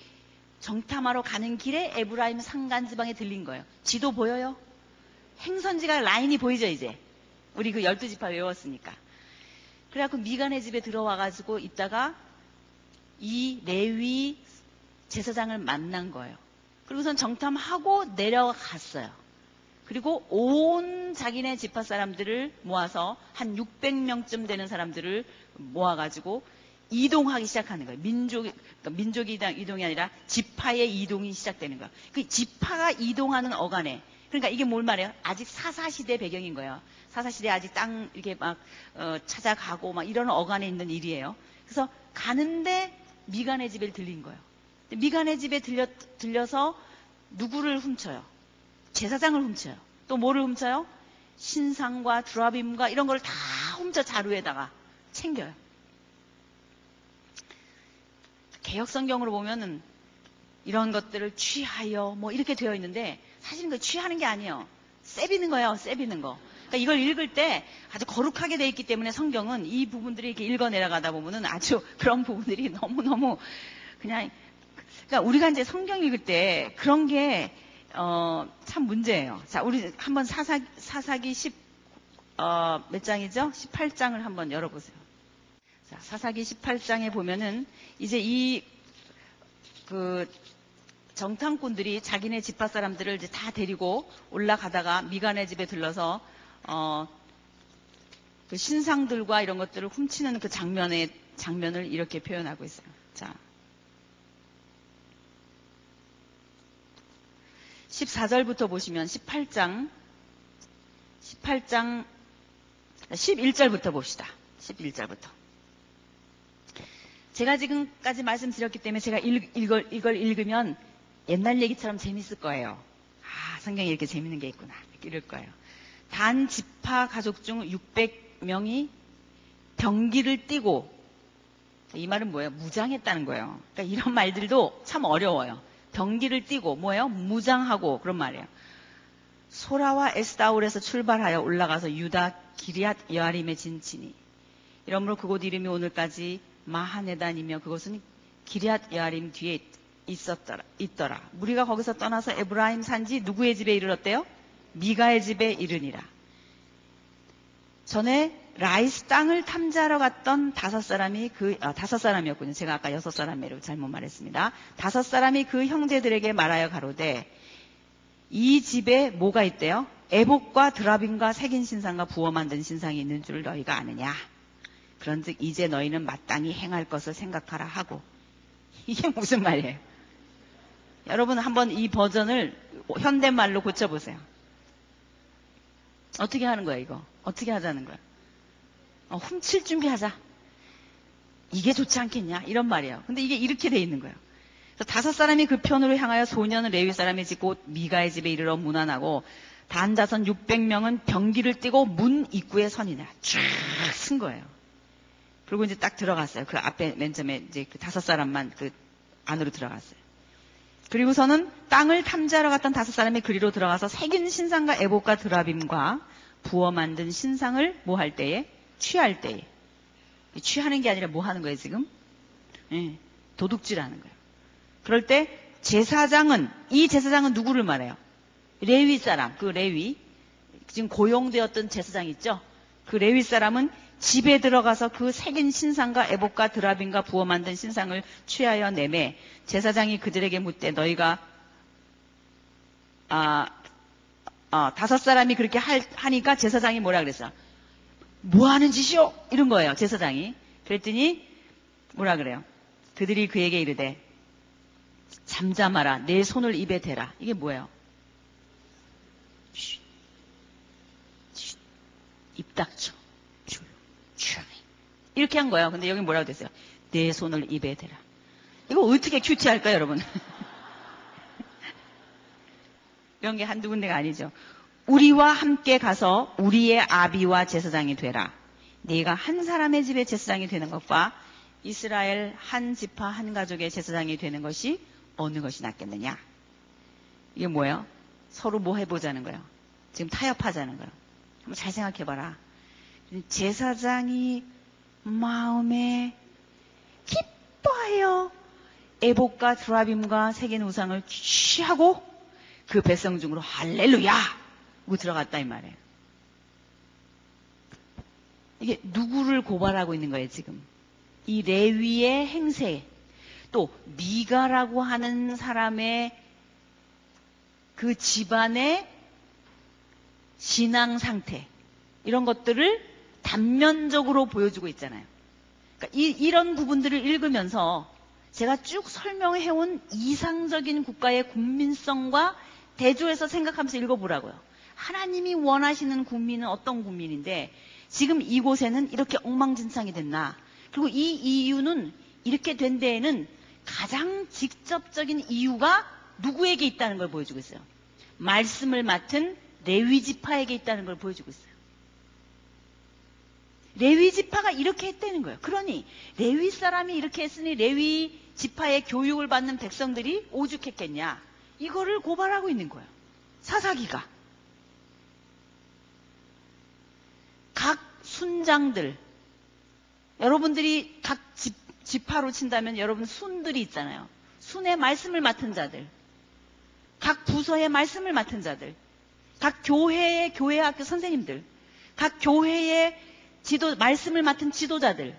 정탐하러 가는 길에 에브라임 산간 지방에 들린 거예요. 지도 보여요? 행선지가 라인이 보이죠 이제 우리 그 열두 지파 외웠으니까. 그래갖고 미가네 집에 들어와가지고 있다가 이 레위 제사장을 만난 거예요. 그리고선 정탐하고 내려갔어요. 그리고 온 자기네 지파 사람들을 모아서 한 600명쯤 되는 사람들을 모아가지고 이동하기 시작하는 거예요. 민족, 그러니까 민족이 이동이 아니라 지파의 이동이 시작되는 거예요. 그 지파가 이동하는 어간에, 그러니까 이게 뭘 말해요? 아직 사사시대 배경인 거예요. 사사시대 아직 땅 이렇게 막, 어, 찾아가고 막 이런 어간에 있는 일이에요. 그래서 가는데 미간의 집에 들린 거예요. 미간의 집에 들려, 들려서 누구를 훔쳐요? 제사장을 훔쳐요. 또 뭐를 훔쳐요? 신상과 드라빔과 이런 걸 다 훔쳐 자루에다가 챙겨요. 개혁 성경으로 보면은 이런 것들을 취하여 뭐 이렇게 되어 있는데 사실은 그 취하는 게 아니에요. 쎄비는 거예요. 쎄비는 거. 그러니까 이걸 읽을 때 아주 거룩하게 돼 있기 때문에 성경은 이 부분들이 이렇게 읽어 내려가다 보면은 아주 *laughs* 그런 부분들이 너무너무 그냥 그러니까 우리가 이제 성경 읽을 때 그런 게 어, 참 문제예요. 자, 우리 한번 사사기, 사사기 10, 어, 몇 장이죠? 18장을 한번 열어보세요. 자, 사사기 18장에 보면은 이제 이, 그, 정탐꾼들이 자기네 집합 사람들을 이제 다 데리고 올라가다가 미간의 집에 들러서, 어, 그 신상들과 이런 것들을 훔치는 그 장면의, 장면을 이렇게 표현하고 있어요. 자. 14절부터 보시면 18장, 18장, 11절부터 봅시다. 11절부터. 제가 지금까지 말씀드렸기 때문에 제가 읽, 이걸, 이걸 읽으면 옛날 얘기처럼 재밌을 거예요. 아, 성경에 이렇게 재밌는 게 있구나. 이럴 거예요. 단 지파 가족 중 600명이 병기를 띠고 이 말은 뭐예요? 무장했다는 거예요. 그러니까 이런 말들도 참 어려워요. 병기를 띠고 뭐예요? 무장하고 그런 말이에요. 소라와 에스다울에서 출발하여 올라가서 유다 기리앗 여아림에 진치니 이러므로 그곳 이름이 오늘까지 마하네단이며 그것은 기리앗 여아림 뒤에 있었더라, 있더라. 무리가 거기서 떠나서 에브라임 산지 누구의 집에 이르렀대요? 미가의 집에 이르니라. 전에 라이스 땅을 탐지하러 갔던 다섯 사람이 그 아, 다섯 사람이었군요. 제가 아까 여섯 사람이라고 잘못 말했습니다. 다섯 사람이 그 형제들에게 말하여 가로되 이 집에 뭐가 있대요? 에봇과 드라빔과 새긴 신상과 부어 만든 신상이 있는 줄 너희가 아느냐? 그런즉 이제 너희는 마땅히 행할 것을 생각하라 하고 *laughs* 이게 무슨 말이에요? 여러분 한번 이 버전을 현대말로 고쳐보세요. 어떻게 하는 거야 이거? 어떻게 하자는 거야? 어, 훔칠 준비하자. 이게 좋지 않겠냐? 이런 말이에요. 근데 이게 이렇게 돼 있는 거예요. 다섯 사람이 그 편으로 향하여 소년은 레위 사람의 집 곧 미가의 집에 이르러 문안하고 단자선 600명은 병기를 띠고 문 입구에 선이냐. 쫙쓴 거예요. 그리고 이제 딱 들어갔어요. 그 앞에 맨 처음에 이제 그 다섯 사람만 그 안으로 들어갔어요. 그리고서는 땅을 탐지하러 갔던 다섯 사람이 그리로 들어가서 새긴 신상과 애복과 드라빔과 부어 만든 신상을 뭐 할 때에 취할 때에 취하는 게 아니라 뭐 하는 거예요 지금? 예, 도둑질하는 거예요. 그럴 때 제사장은 이 제사장은 누구를 말해요? 레위 사람 그 레위 지금 고용되었던 제사장 있죠? 그 레위 사람은 집에 들어가서 그 새긴 신상과 애복과 드라빈과 부어 만든 신상을 취하여 내매 제사장이 그들에게 묻되 너희가 아, 아 다섯 사람이 그렇게 할, 하니까 제사장이 뭐라 그랬어? 뭐 하는 짓이요? 이런 거예요 제사장이 그랬더니 뭐라 그래요? 그들이 그에게 이르되 잠잠하라 내 손을 입에 대라 이게 뭐예요? 입 닥쳐 이렇게 한 거예요. 근데 여기 뭐라고 됐어요? 내 손을 입에 대라. 이거 어떻게 큐티할까요, 여러분? *laughs* 이런 게 한두 군데가 아니죠. 우리와 함께 가서 우리의 아비와 제사장이 되라. 네가 한 사람의 집의 제사장이 되는 것과 이스라엘 한 지파 한 가족의 제사장이 되는 것이 어느 것이 낫겠느냐? 이게 뭐예요? 서로 뭐 해보자는 거예요. 지금 타협하자는 거예요. 한번 잘 생각해봐라. 제사장이 마음에 기뻐하여 애복과 드라빔과 세계 우상을 취하고 그 백성 중으로 할렐루야! 하고 들어갔다 이 말이에요. 이게 누구를 고발하고 있는 거예요, 지금? 이 레위의 행세, 또 미가라고 하는 사람의 그 집안의 신앙 상태, 이런 것들을 단면적으로 보여주고 있잖아요. 그러니까 이, 런 부분들을 읽으면서 제가 쭉 설명해온 이상적인 국가의 국민성과 대조해서 생각하면서 읽어보라고요. 하나님이 원하시는 국민은 어떤 국민인데 지금 이곳에는 이렇게 엉망진창이 됐나. 그리고 이 이유는 이렇게 된 데에는 가장 직접적인 이유가 누구에게 있다는 걸 보여주고 있어요. 말씀을 맡은 레위 지파에게 있다는 걸 보여주고 있어요. 레위 지파가 이렇게 했다는 거예요. 그러니 레위 사람이 이렇게 했으니 레위 지파의 교육을 받는 백성들이 오죽했겠냐. 이거를 고발하고 있는 거예요. 사사기가. 각 순장들, 여러분들이 각 집, 지파로 친다면 여러분 순들이 있잖아요. 순의 말씀을 맡은 자들. 각 부서의 말씀을 맡은 자들, 각 교회의 교회 학교 선생님들, 각 교회의 지도 말씀을 맡은 지도자들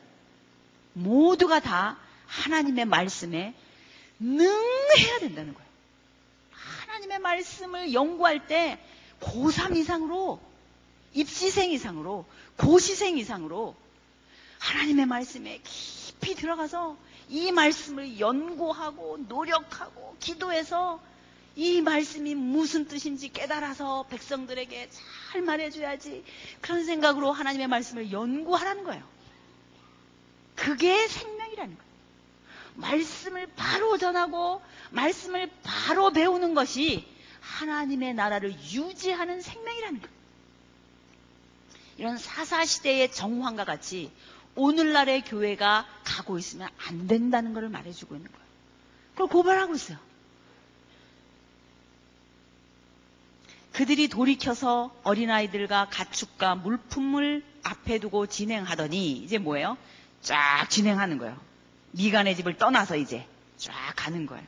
모두가 다 하나님의 말씀에 능해야 된다는 거예요. 하나님의 말씀을 연구할 때 고3 이상으로 입시생 이상으로 고시생 이상으로 하나님의 말씀에 깊이 들어가서 이 말씀을 연구하고 노력하고 기도해서 이 말씀이 무슨 뜻인지 깨달아서 백성들에게 잘 말해줘야지 그런 생각으로 하나님의 말씀을 연구하라는 거예요. 그게 생명이라는 거예요. 말씀을 바로 전하고 말씀을 바로 배우는 것이 하나님의 나라를 유지하는 생명이라는 거예요. 이런 사사시대의 정황과 같이 오늘날의 교회가 가고 있으면 안 된다는 것을 말해주고 있는 거예요. 그걸 고발하고 있어요. 그들이 돌이켜서 어린아이들과 가축과 물품을 앞에 두고 진행하더니 이제 뭐예요? 쫙 진행하는 거예요. 미간의 집을 떠나서 이제 쫙 가는 거예요.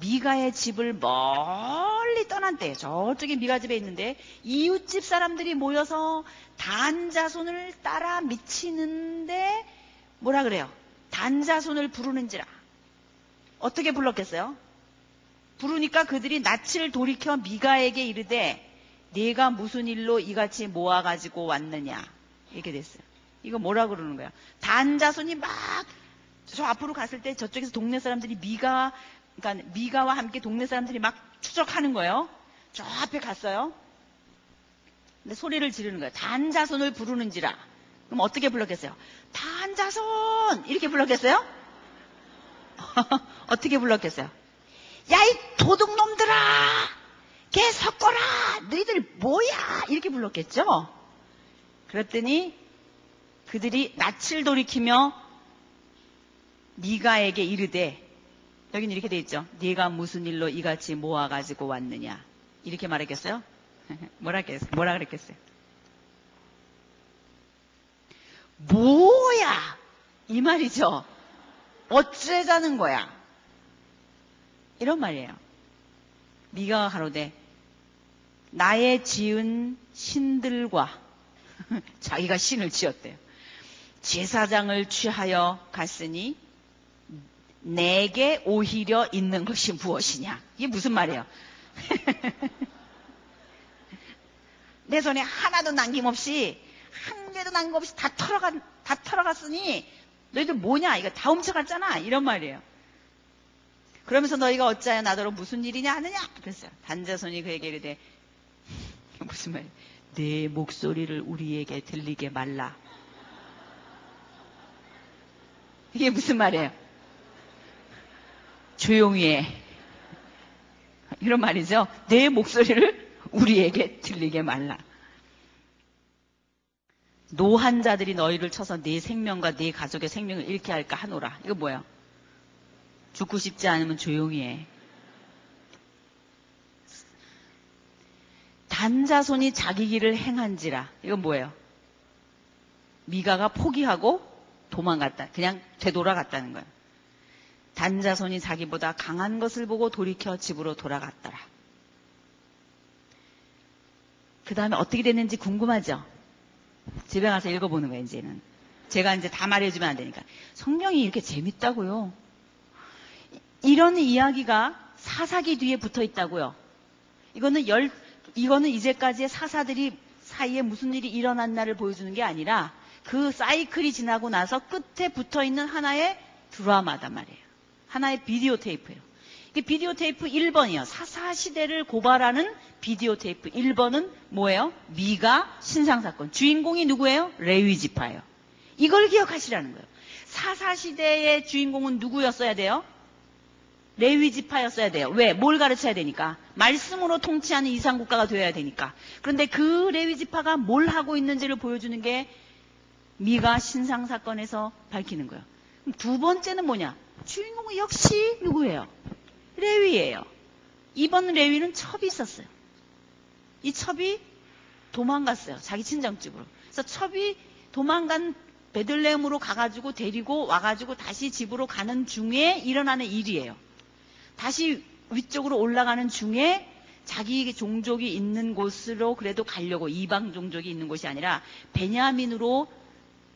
미가의 집을 멀리 떠난 때 저쪽에 미가 집에 있는데 이웃집 사람들이 모여서 단자손을 따라 미치는데 뭐라 그래요? 단자손을 부르는지라 어떻게 불렀겠어요? 부르니까 그들이 낯을 돌이켜 미가에게 이르되 네가 무슨 일로 이같이 모아 가지고 왔느냐 이렇게 됐어요. 이거 뭐라 그러는 거야? 단자손이 막 저 앞으로 갔을 때 저쪽에서 동네 사람들이 미가 그러니까 미가와 함께 동네 사람들이 막 추적하는 거예요. 저 앞에 갔어요. 근데 소리를 지르는 거예요. 단자손을 부르는지라. 그럼 어떻게 불렀겠어요? 단자손 이렇게 불렀겠어요? *laughs* 어떻게 불렀겠어요? 야, 이 도둑놈들아! 개 섞어라! 너희들 뭐야! 이렇게 불렀겠죠? 그랬더니 그들이 낯을 돌이키며 니가에게 이르되 여기는 이렇게 돼 있죠. 네가 무슨 일로 이같이 모아가지고 왔느냐 이렇게 말했겠어요? *laughs* 뭐라 그랬어요? 뭐라 그랬겠어요? 뭐야 이 말이죠. 어쩌자는 거야. 이런 말이에요. 네가 가로되 나의 지은 신들과 *laughs* 자기가 신을 지었대요. 제사장을 취하여 갔으니 내게 오히려 있는 것이 무엇이냐? 이게 무슨 말이에요? *laughs* 내 손에 하나도 남김없이 한 개도 남김없이 다 털어가 다 털어갔으니 너희들 뭐냐? 이거 다 훔쳐갔잖아. 이런 말이에요. 그러면서 너희가 어찌하여 나더러 무슨 일이냐 하느냐? 그랬어요. 단자손이 그에게 이르되 *laughs* 무슨 말이에요? 내 목소리를 우리에게 들리게 말라. 이게 무슨 말이에요? 조용히 해. 이런 말이죠. 내 목소리를 우리에게 들리게 말라. 노한 자들이 너희를 쳐서 네 생명과 네 가족의 생명을 잃게 할까 하노라. 이거 뭐야? 죽고 싶지 않으면 조용히 해. 단자손이 자기 길을 행한지라. 이건 뭐예요? 미가가 포기하고 도망갔다. 그냥 되돌아갔다는 거예요. 단자손이 자기보다 강한 것을 보고 돌이켜 집으로 돌아갔더라. 그 다음에 어떻게 됐는지 궁금하죠? 집에 가서 읽어보는 거예요, 이제는. 제가 이제 다 말해주면 안 되니까. 성경이 이렇게 재밌다고요. 이런 이야기가 사사기 뒤에 붙어 있다고요. 이거는 열, 이거는 이제까지의 사사들이 사이에 무슨 일이 일어났나를 보여주는 게 아니라 그 사이클이 지나고 나서 끝에 붙어 있는 하나의 드라마단 말이에요. 하나의 비디오 테이프예요. 이 비디오 테이프 1번이요. 사사 시대를 고발하는 비디오 테이프 1번은 뭐예요? 미가 신상 사건. 주인공이 누구예요? 레위 지파예요. 이걸 기억하시라는 거예요. 사사 시대의 주인공은 누구였어야 돼요? 레위 지파였어야 돼요. 왜? 뭘 가르쳐야 되니까? 말씀으로 통치하는 이상 국가가 되어야 되니까. 그런데 그 레위 지파가 뭘 하고 있는지를 보여주는 게 미가 신상 사건에서 밝히는 거예요. 두 번째는 뭐냐? 주인공은 역시 누구예요? 레위예요. 이번 레위는 첩이 있었어요. 이 첩이 도망갔어요. 자기 친정집으로. 그래서 첩이 도망간 베들레헴으로 가가지고 데리고 와가지고 다시 집으로 가는 중에 일어나는 일이에요. 다시 위쪽으로 올라가는 중에 자기 종족이 있는 곳으로 그래도 가려고 이방 종족이 있는 곳이 아니라 베냐민으로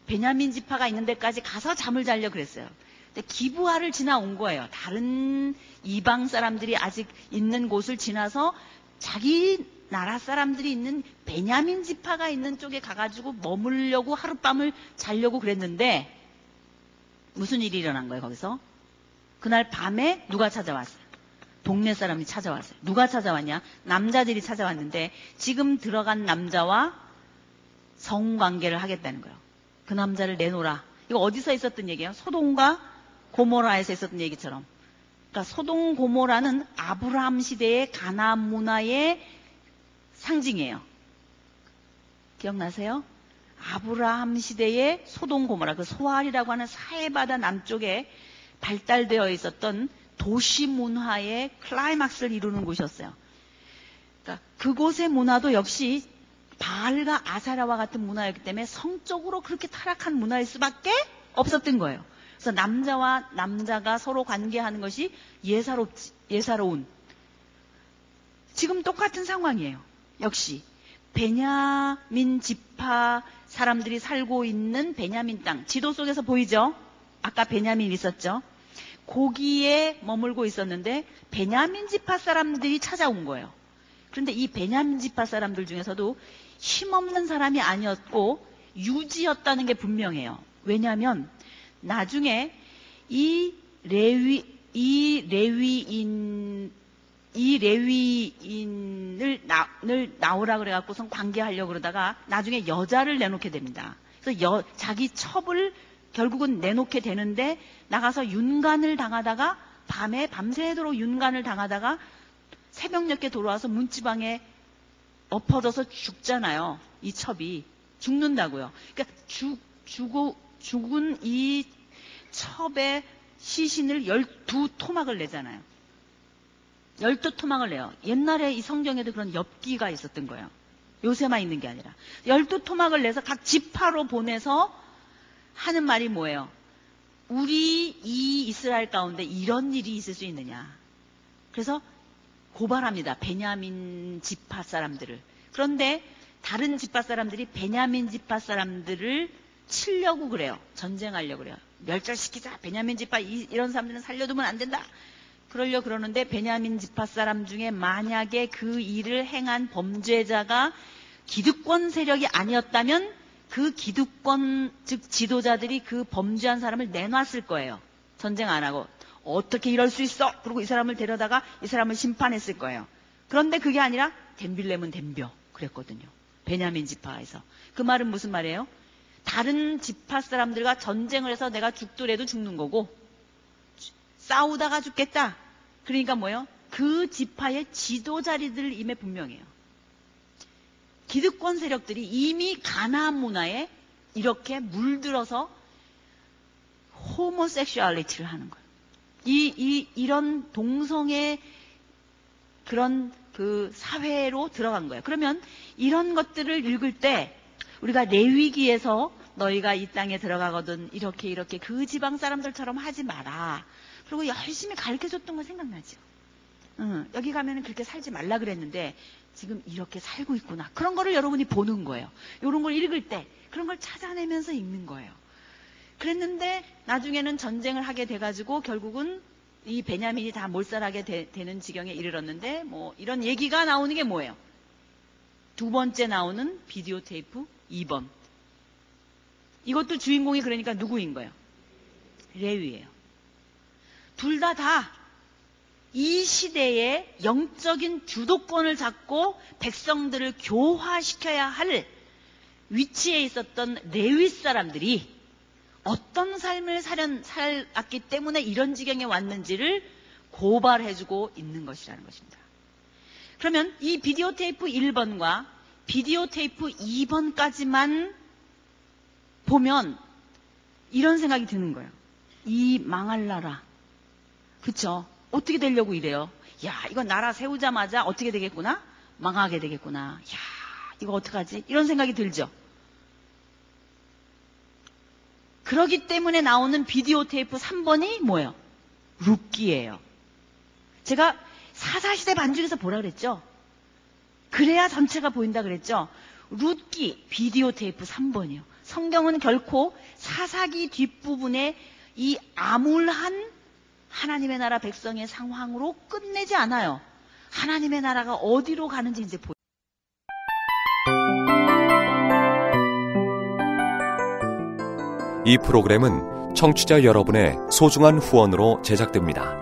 베냐민 지파가 있는 데까지 가서 잠을 자려 그랬어요. 근데 기부하를 지나온 거예요. 다른 이방 사람들이 아직 있는 곳을 지나서 자기 나라 사람들이 있는 베냐민 지파가 있는 쪽에 가가지고 머물려고 하룻밤을 자려고 그랬는데 무슨 일이 일어난 거예요, 거기서? 그날 밤에 누가 찾아왔어요? 동네 사람이 찾아왔어요. 누가 찾아왔냐? 남자들이 찾아왔는데 지금 들어간 남자와 성관계를 하겠다는 거예요. 그 남자를 내놓으라. 이거 어디서 있었던 얘기예요? 소동과 고모라에서 있었던 얘기처럼. 그러니까 소동 고모라는 아브라함 시대의 가나안 문화의 상징이에요. 기억나세요? 아브라함 시대의 소동 고모라 그 소알이라고 하는 사해바다 남쪽에 발달되어 있었던 도시 문화의 클라이막스를 이루는 곳이었어요. 그러니까 그곳의 문화도 역시 바알과 아사라와 같은 문화였기 때문에 성적으로 그렇게 타락한 문화일 수밖에 없었던 거예요. 그래서 남자와 남자가 서로 관계하는 것이 예사롭지, 예사로운. 지금 똑같은 상황이에요. 역시 베냐민 지파 사람들이 살고 있는 베냐민 땅 지도 속에서 보이죠? 아까 베냐민 있었죠? 거기에 머물고 있었는데 베냐민 지파 사람들이 찾아온 거예요. 그런데 이 베냐민 지파 사람들 중에서도 힘없는 사람이 아니었고 유지였다는 게 분명해요. 왜냐하면 나중에 이 레위 이 레위인 이 레위인을 나, 를 나오라 그래갖고선 관계하려고 그러다가 나중에 여자를 내놓게 됩니다. 그래서 여, 자기 첩을 결국은 내놓게 되는데 나가서 윤관을 당하다가 밤에 밤새도록 윤관을 당하다가 새벽녘에 돌아와서 문지방에 엎어져서 죽잖아요. 이 첩이 죽는다고요. 그러니까 죽 죽고 죽은 이 첩의 시신을 열두 토막을 내잖아요. 열두 토막을 내요. 옛날에 이 성경에도 그런 엽기가 있었던 거예요. 요새만 있는 게 아니라 열두 토막을 내서 각 지파로 보내서 하는 말이 뭐예요? 우리 이 이스라엘 가운데 이런 일이 있을 수 있느냐. 그래서 고발합니다. 베냐민 지파 사람들을. 그런데 다른 지파 사람들이 베냐민 지파 사람들을 치려고 그래요. 전쟁하려고 그래요. 멸절시키자. 베냐민 지파 이, 런 사람들은 살려두면 안 된다. 그러려 그러는데 베냐민 지파 사람 중에 만약에 그 일을 행한 범죄자가 기득권 세력이 아니었다면 그 기득권 즉 지도자들이 그 범죄한 사람을 내놨을 거예요. 전쟁 안 하고 어떻게 이럴 수 있어? 그리고 이 사람을 데려다가 이 사람을 심판했을 거예요. 그런데 그게 아니라 댐빌레면 댐벼 그랬거든요. 베냐민 지파에서 그 말은 무슨 말이에요? 다른 지파 사람들과 전쟁을 해서 내가 죽더라도 죽는 거고 싸우다가 죽겠다. 그러니까 뭐예요? 그 지파의 지도자리들 임에 분명해요. 기득권 세력들이 이미 가나안 문화에 이렇게 물들어서 호모섹슈얼리티를 하는 거예요. 이, 이, 이런 동성의 그런 그 사회로 들어간 거예요. 그러면 이런 것들을 읽을 때 우리가 레위기에서 너희가 이 땅에 들어가거든 이렇게 이렇게 그 지방 사람들처럼 하지 마라. 그리고 열심히 가르쳐 줬던 거 생각나죠. 응, 여기 가면은 그렇게 살지 말라 그랬는데 지금 이렇게 살고 있구나. 그런 거를 여러분이 보는 거예요. 이런 걸 읽을 때 그런 걸 찾아내면서 읽는 거예요. 그랬는데 나중에는 전쟁을 하게 돼가지고 결국은 이 베냐민이 다 몰살하게 되, 는 지경에 이르렀는데 뭐 이런 얘기가 나오는 게 뭐예요? 두 번째 나오는 비디오 테이프 2번. 이것도 주인공이 그러니까 누구인 거예요? 레위예요. 둘 다 다 이 시대에 영적인 주도권을 잡고 백성들을 교화시켜야 할 위치에 있었던 레위 사람들이 어떤 삶을 살았기 때문에 이런 지경에 왔는지를 고발해주고 있는 것이라는 것입니다. 그러면 이 비디오 테이프 1번과 비디오 테이프 2번까지만 보면 이런 생각이 드는 거예요. 이 망할 나라. 그쵸? 어떻게 되려고 이래요? 야, 이거 나라 세우자마자 어떻게 되겠구나? 망하게 되겠구나. 야, 이거 어떡하지? 이런 생각이 들죠? 그러기 때문에 나오는 비디오 테이프 3번이 뭐예요? 룻기예요. 제가 사사시대 반죽에서 보라 그랬죠? 그래야 전체가 보인다 그랬죠? 룻기 비디오 테이프 3번이요. 성경은 결코 사사기 뒷부분에 이 암울한 하나님의 나라 백성의 상황으로 끝내지 않아요. 하나님의 나라가 어디로 가는지 이제 보여요. 이 프로그램은 청취자 여러분의 소중한 후원으로 제작됩니다.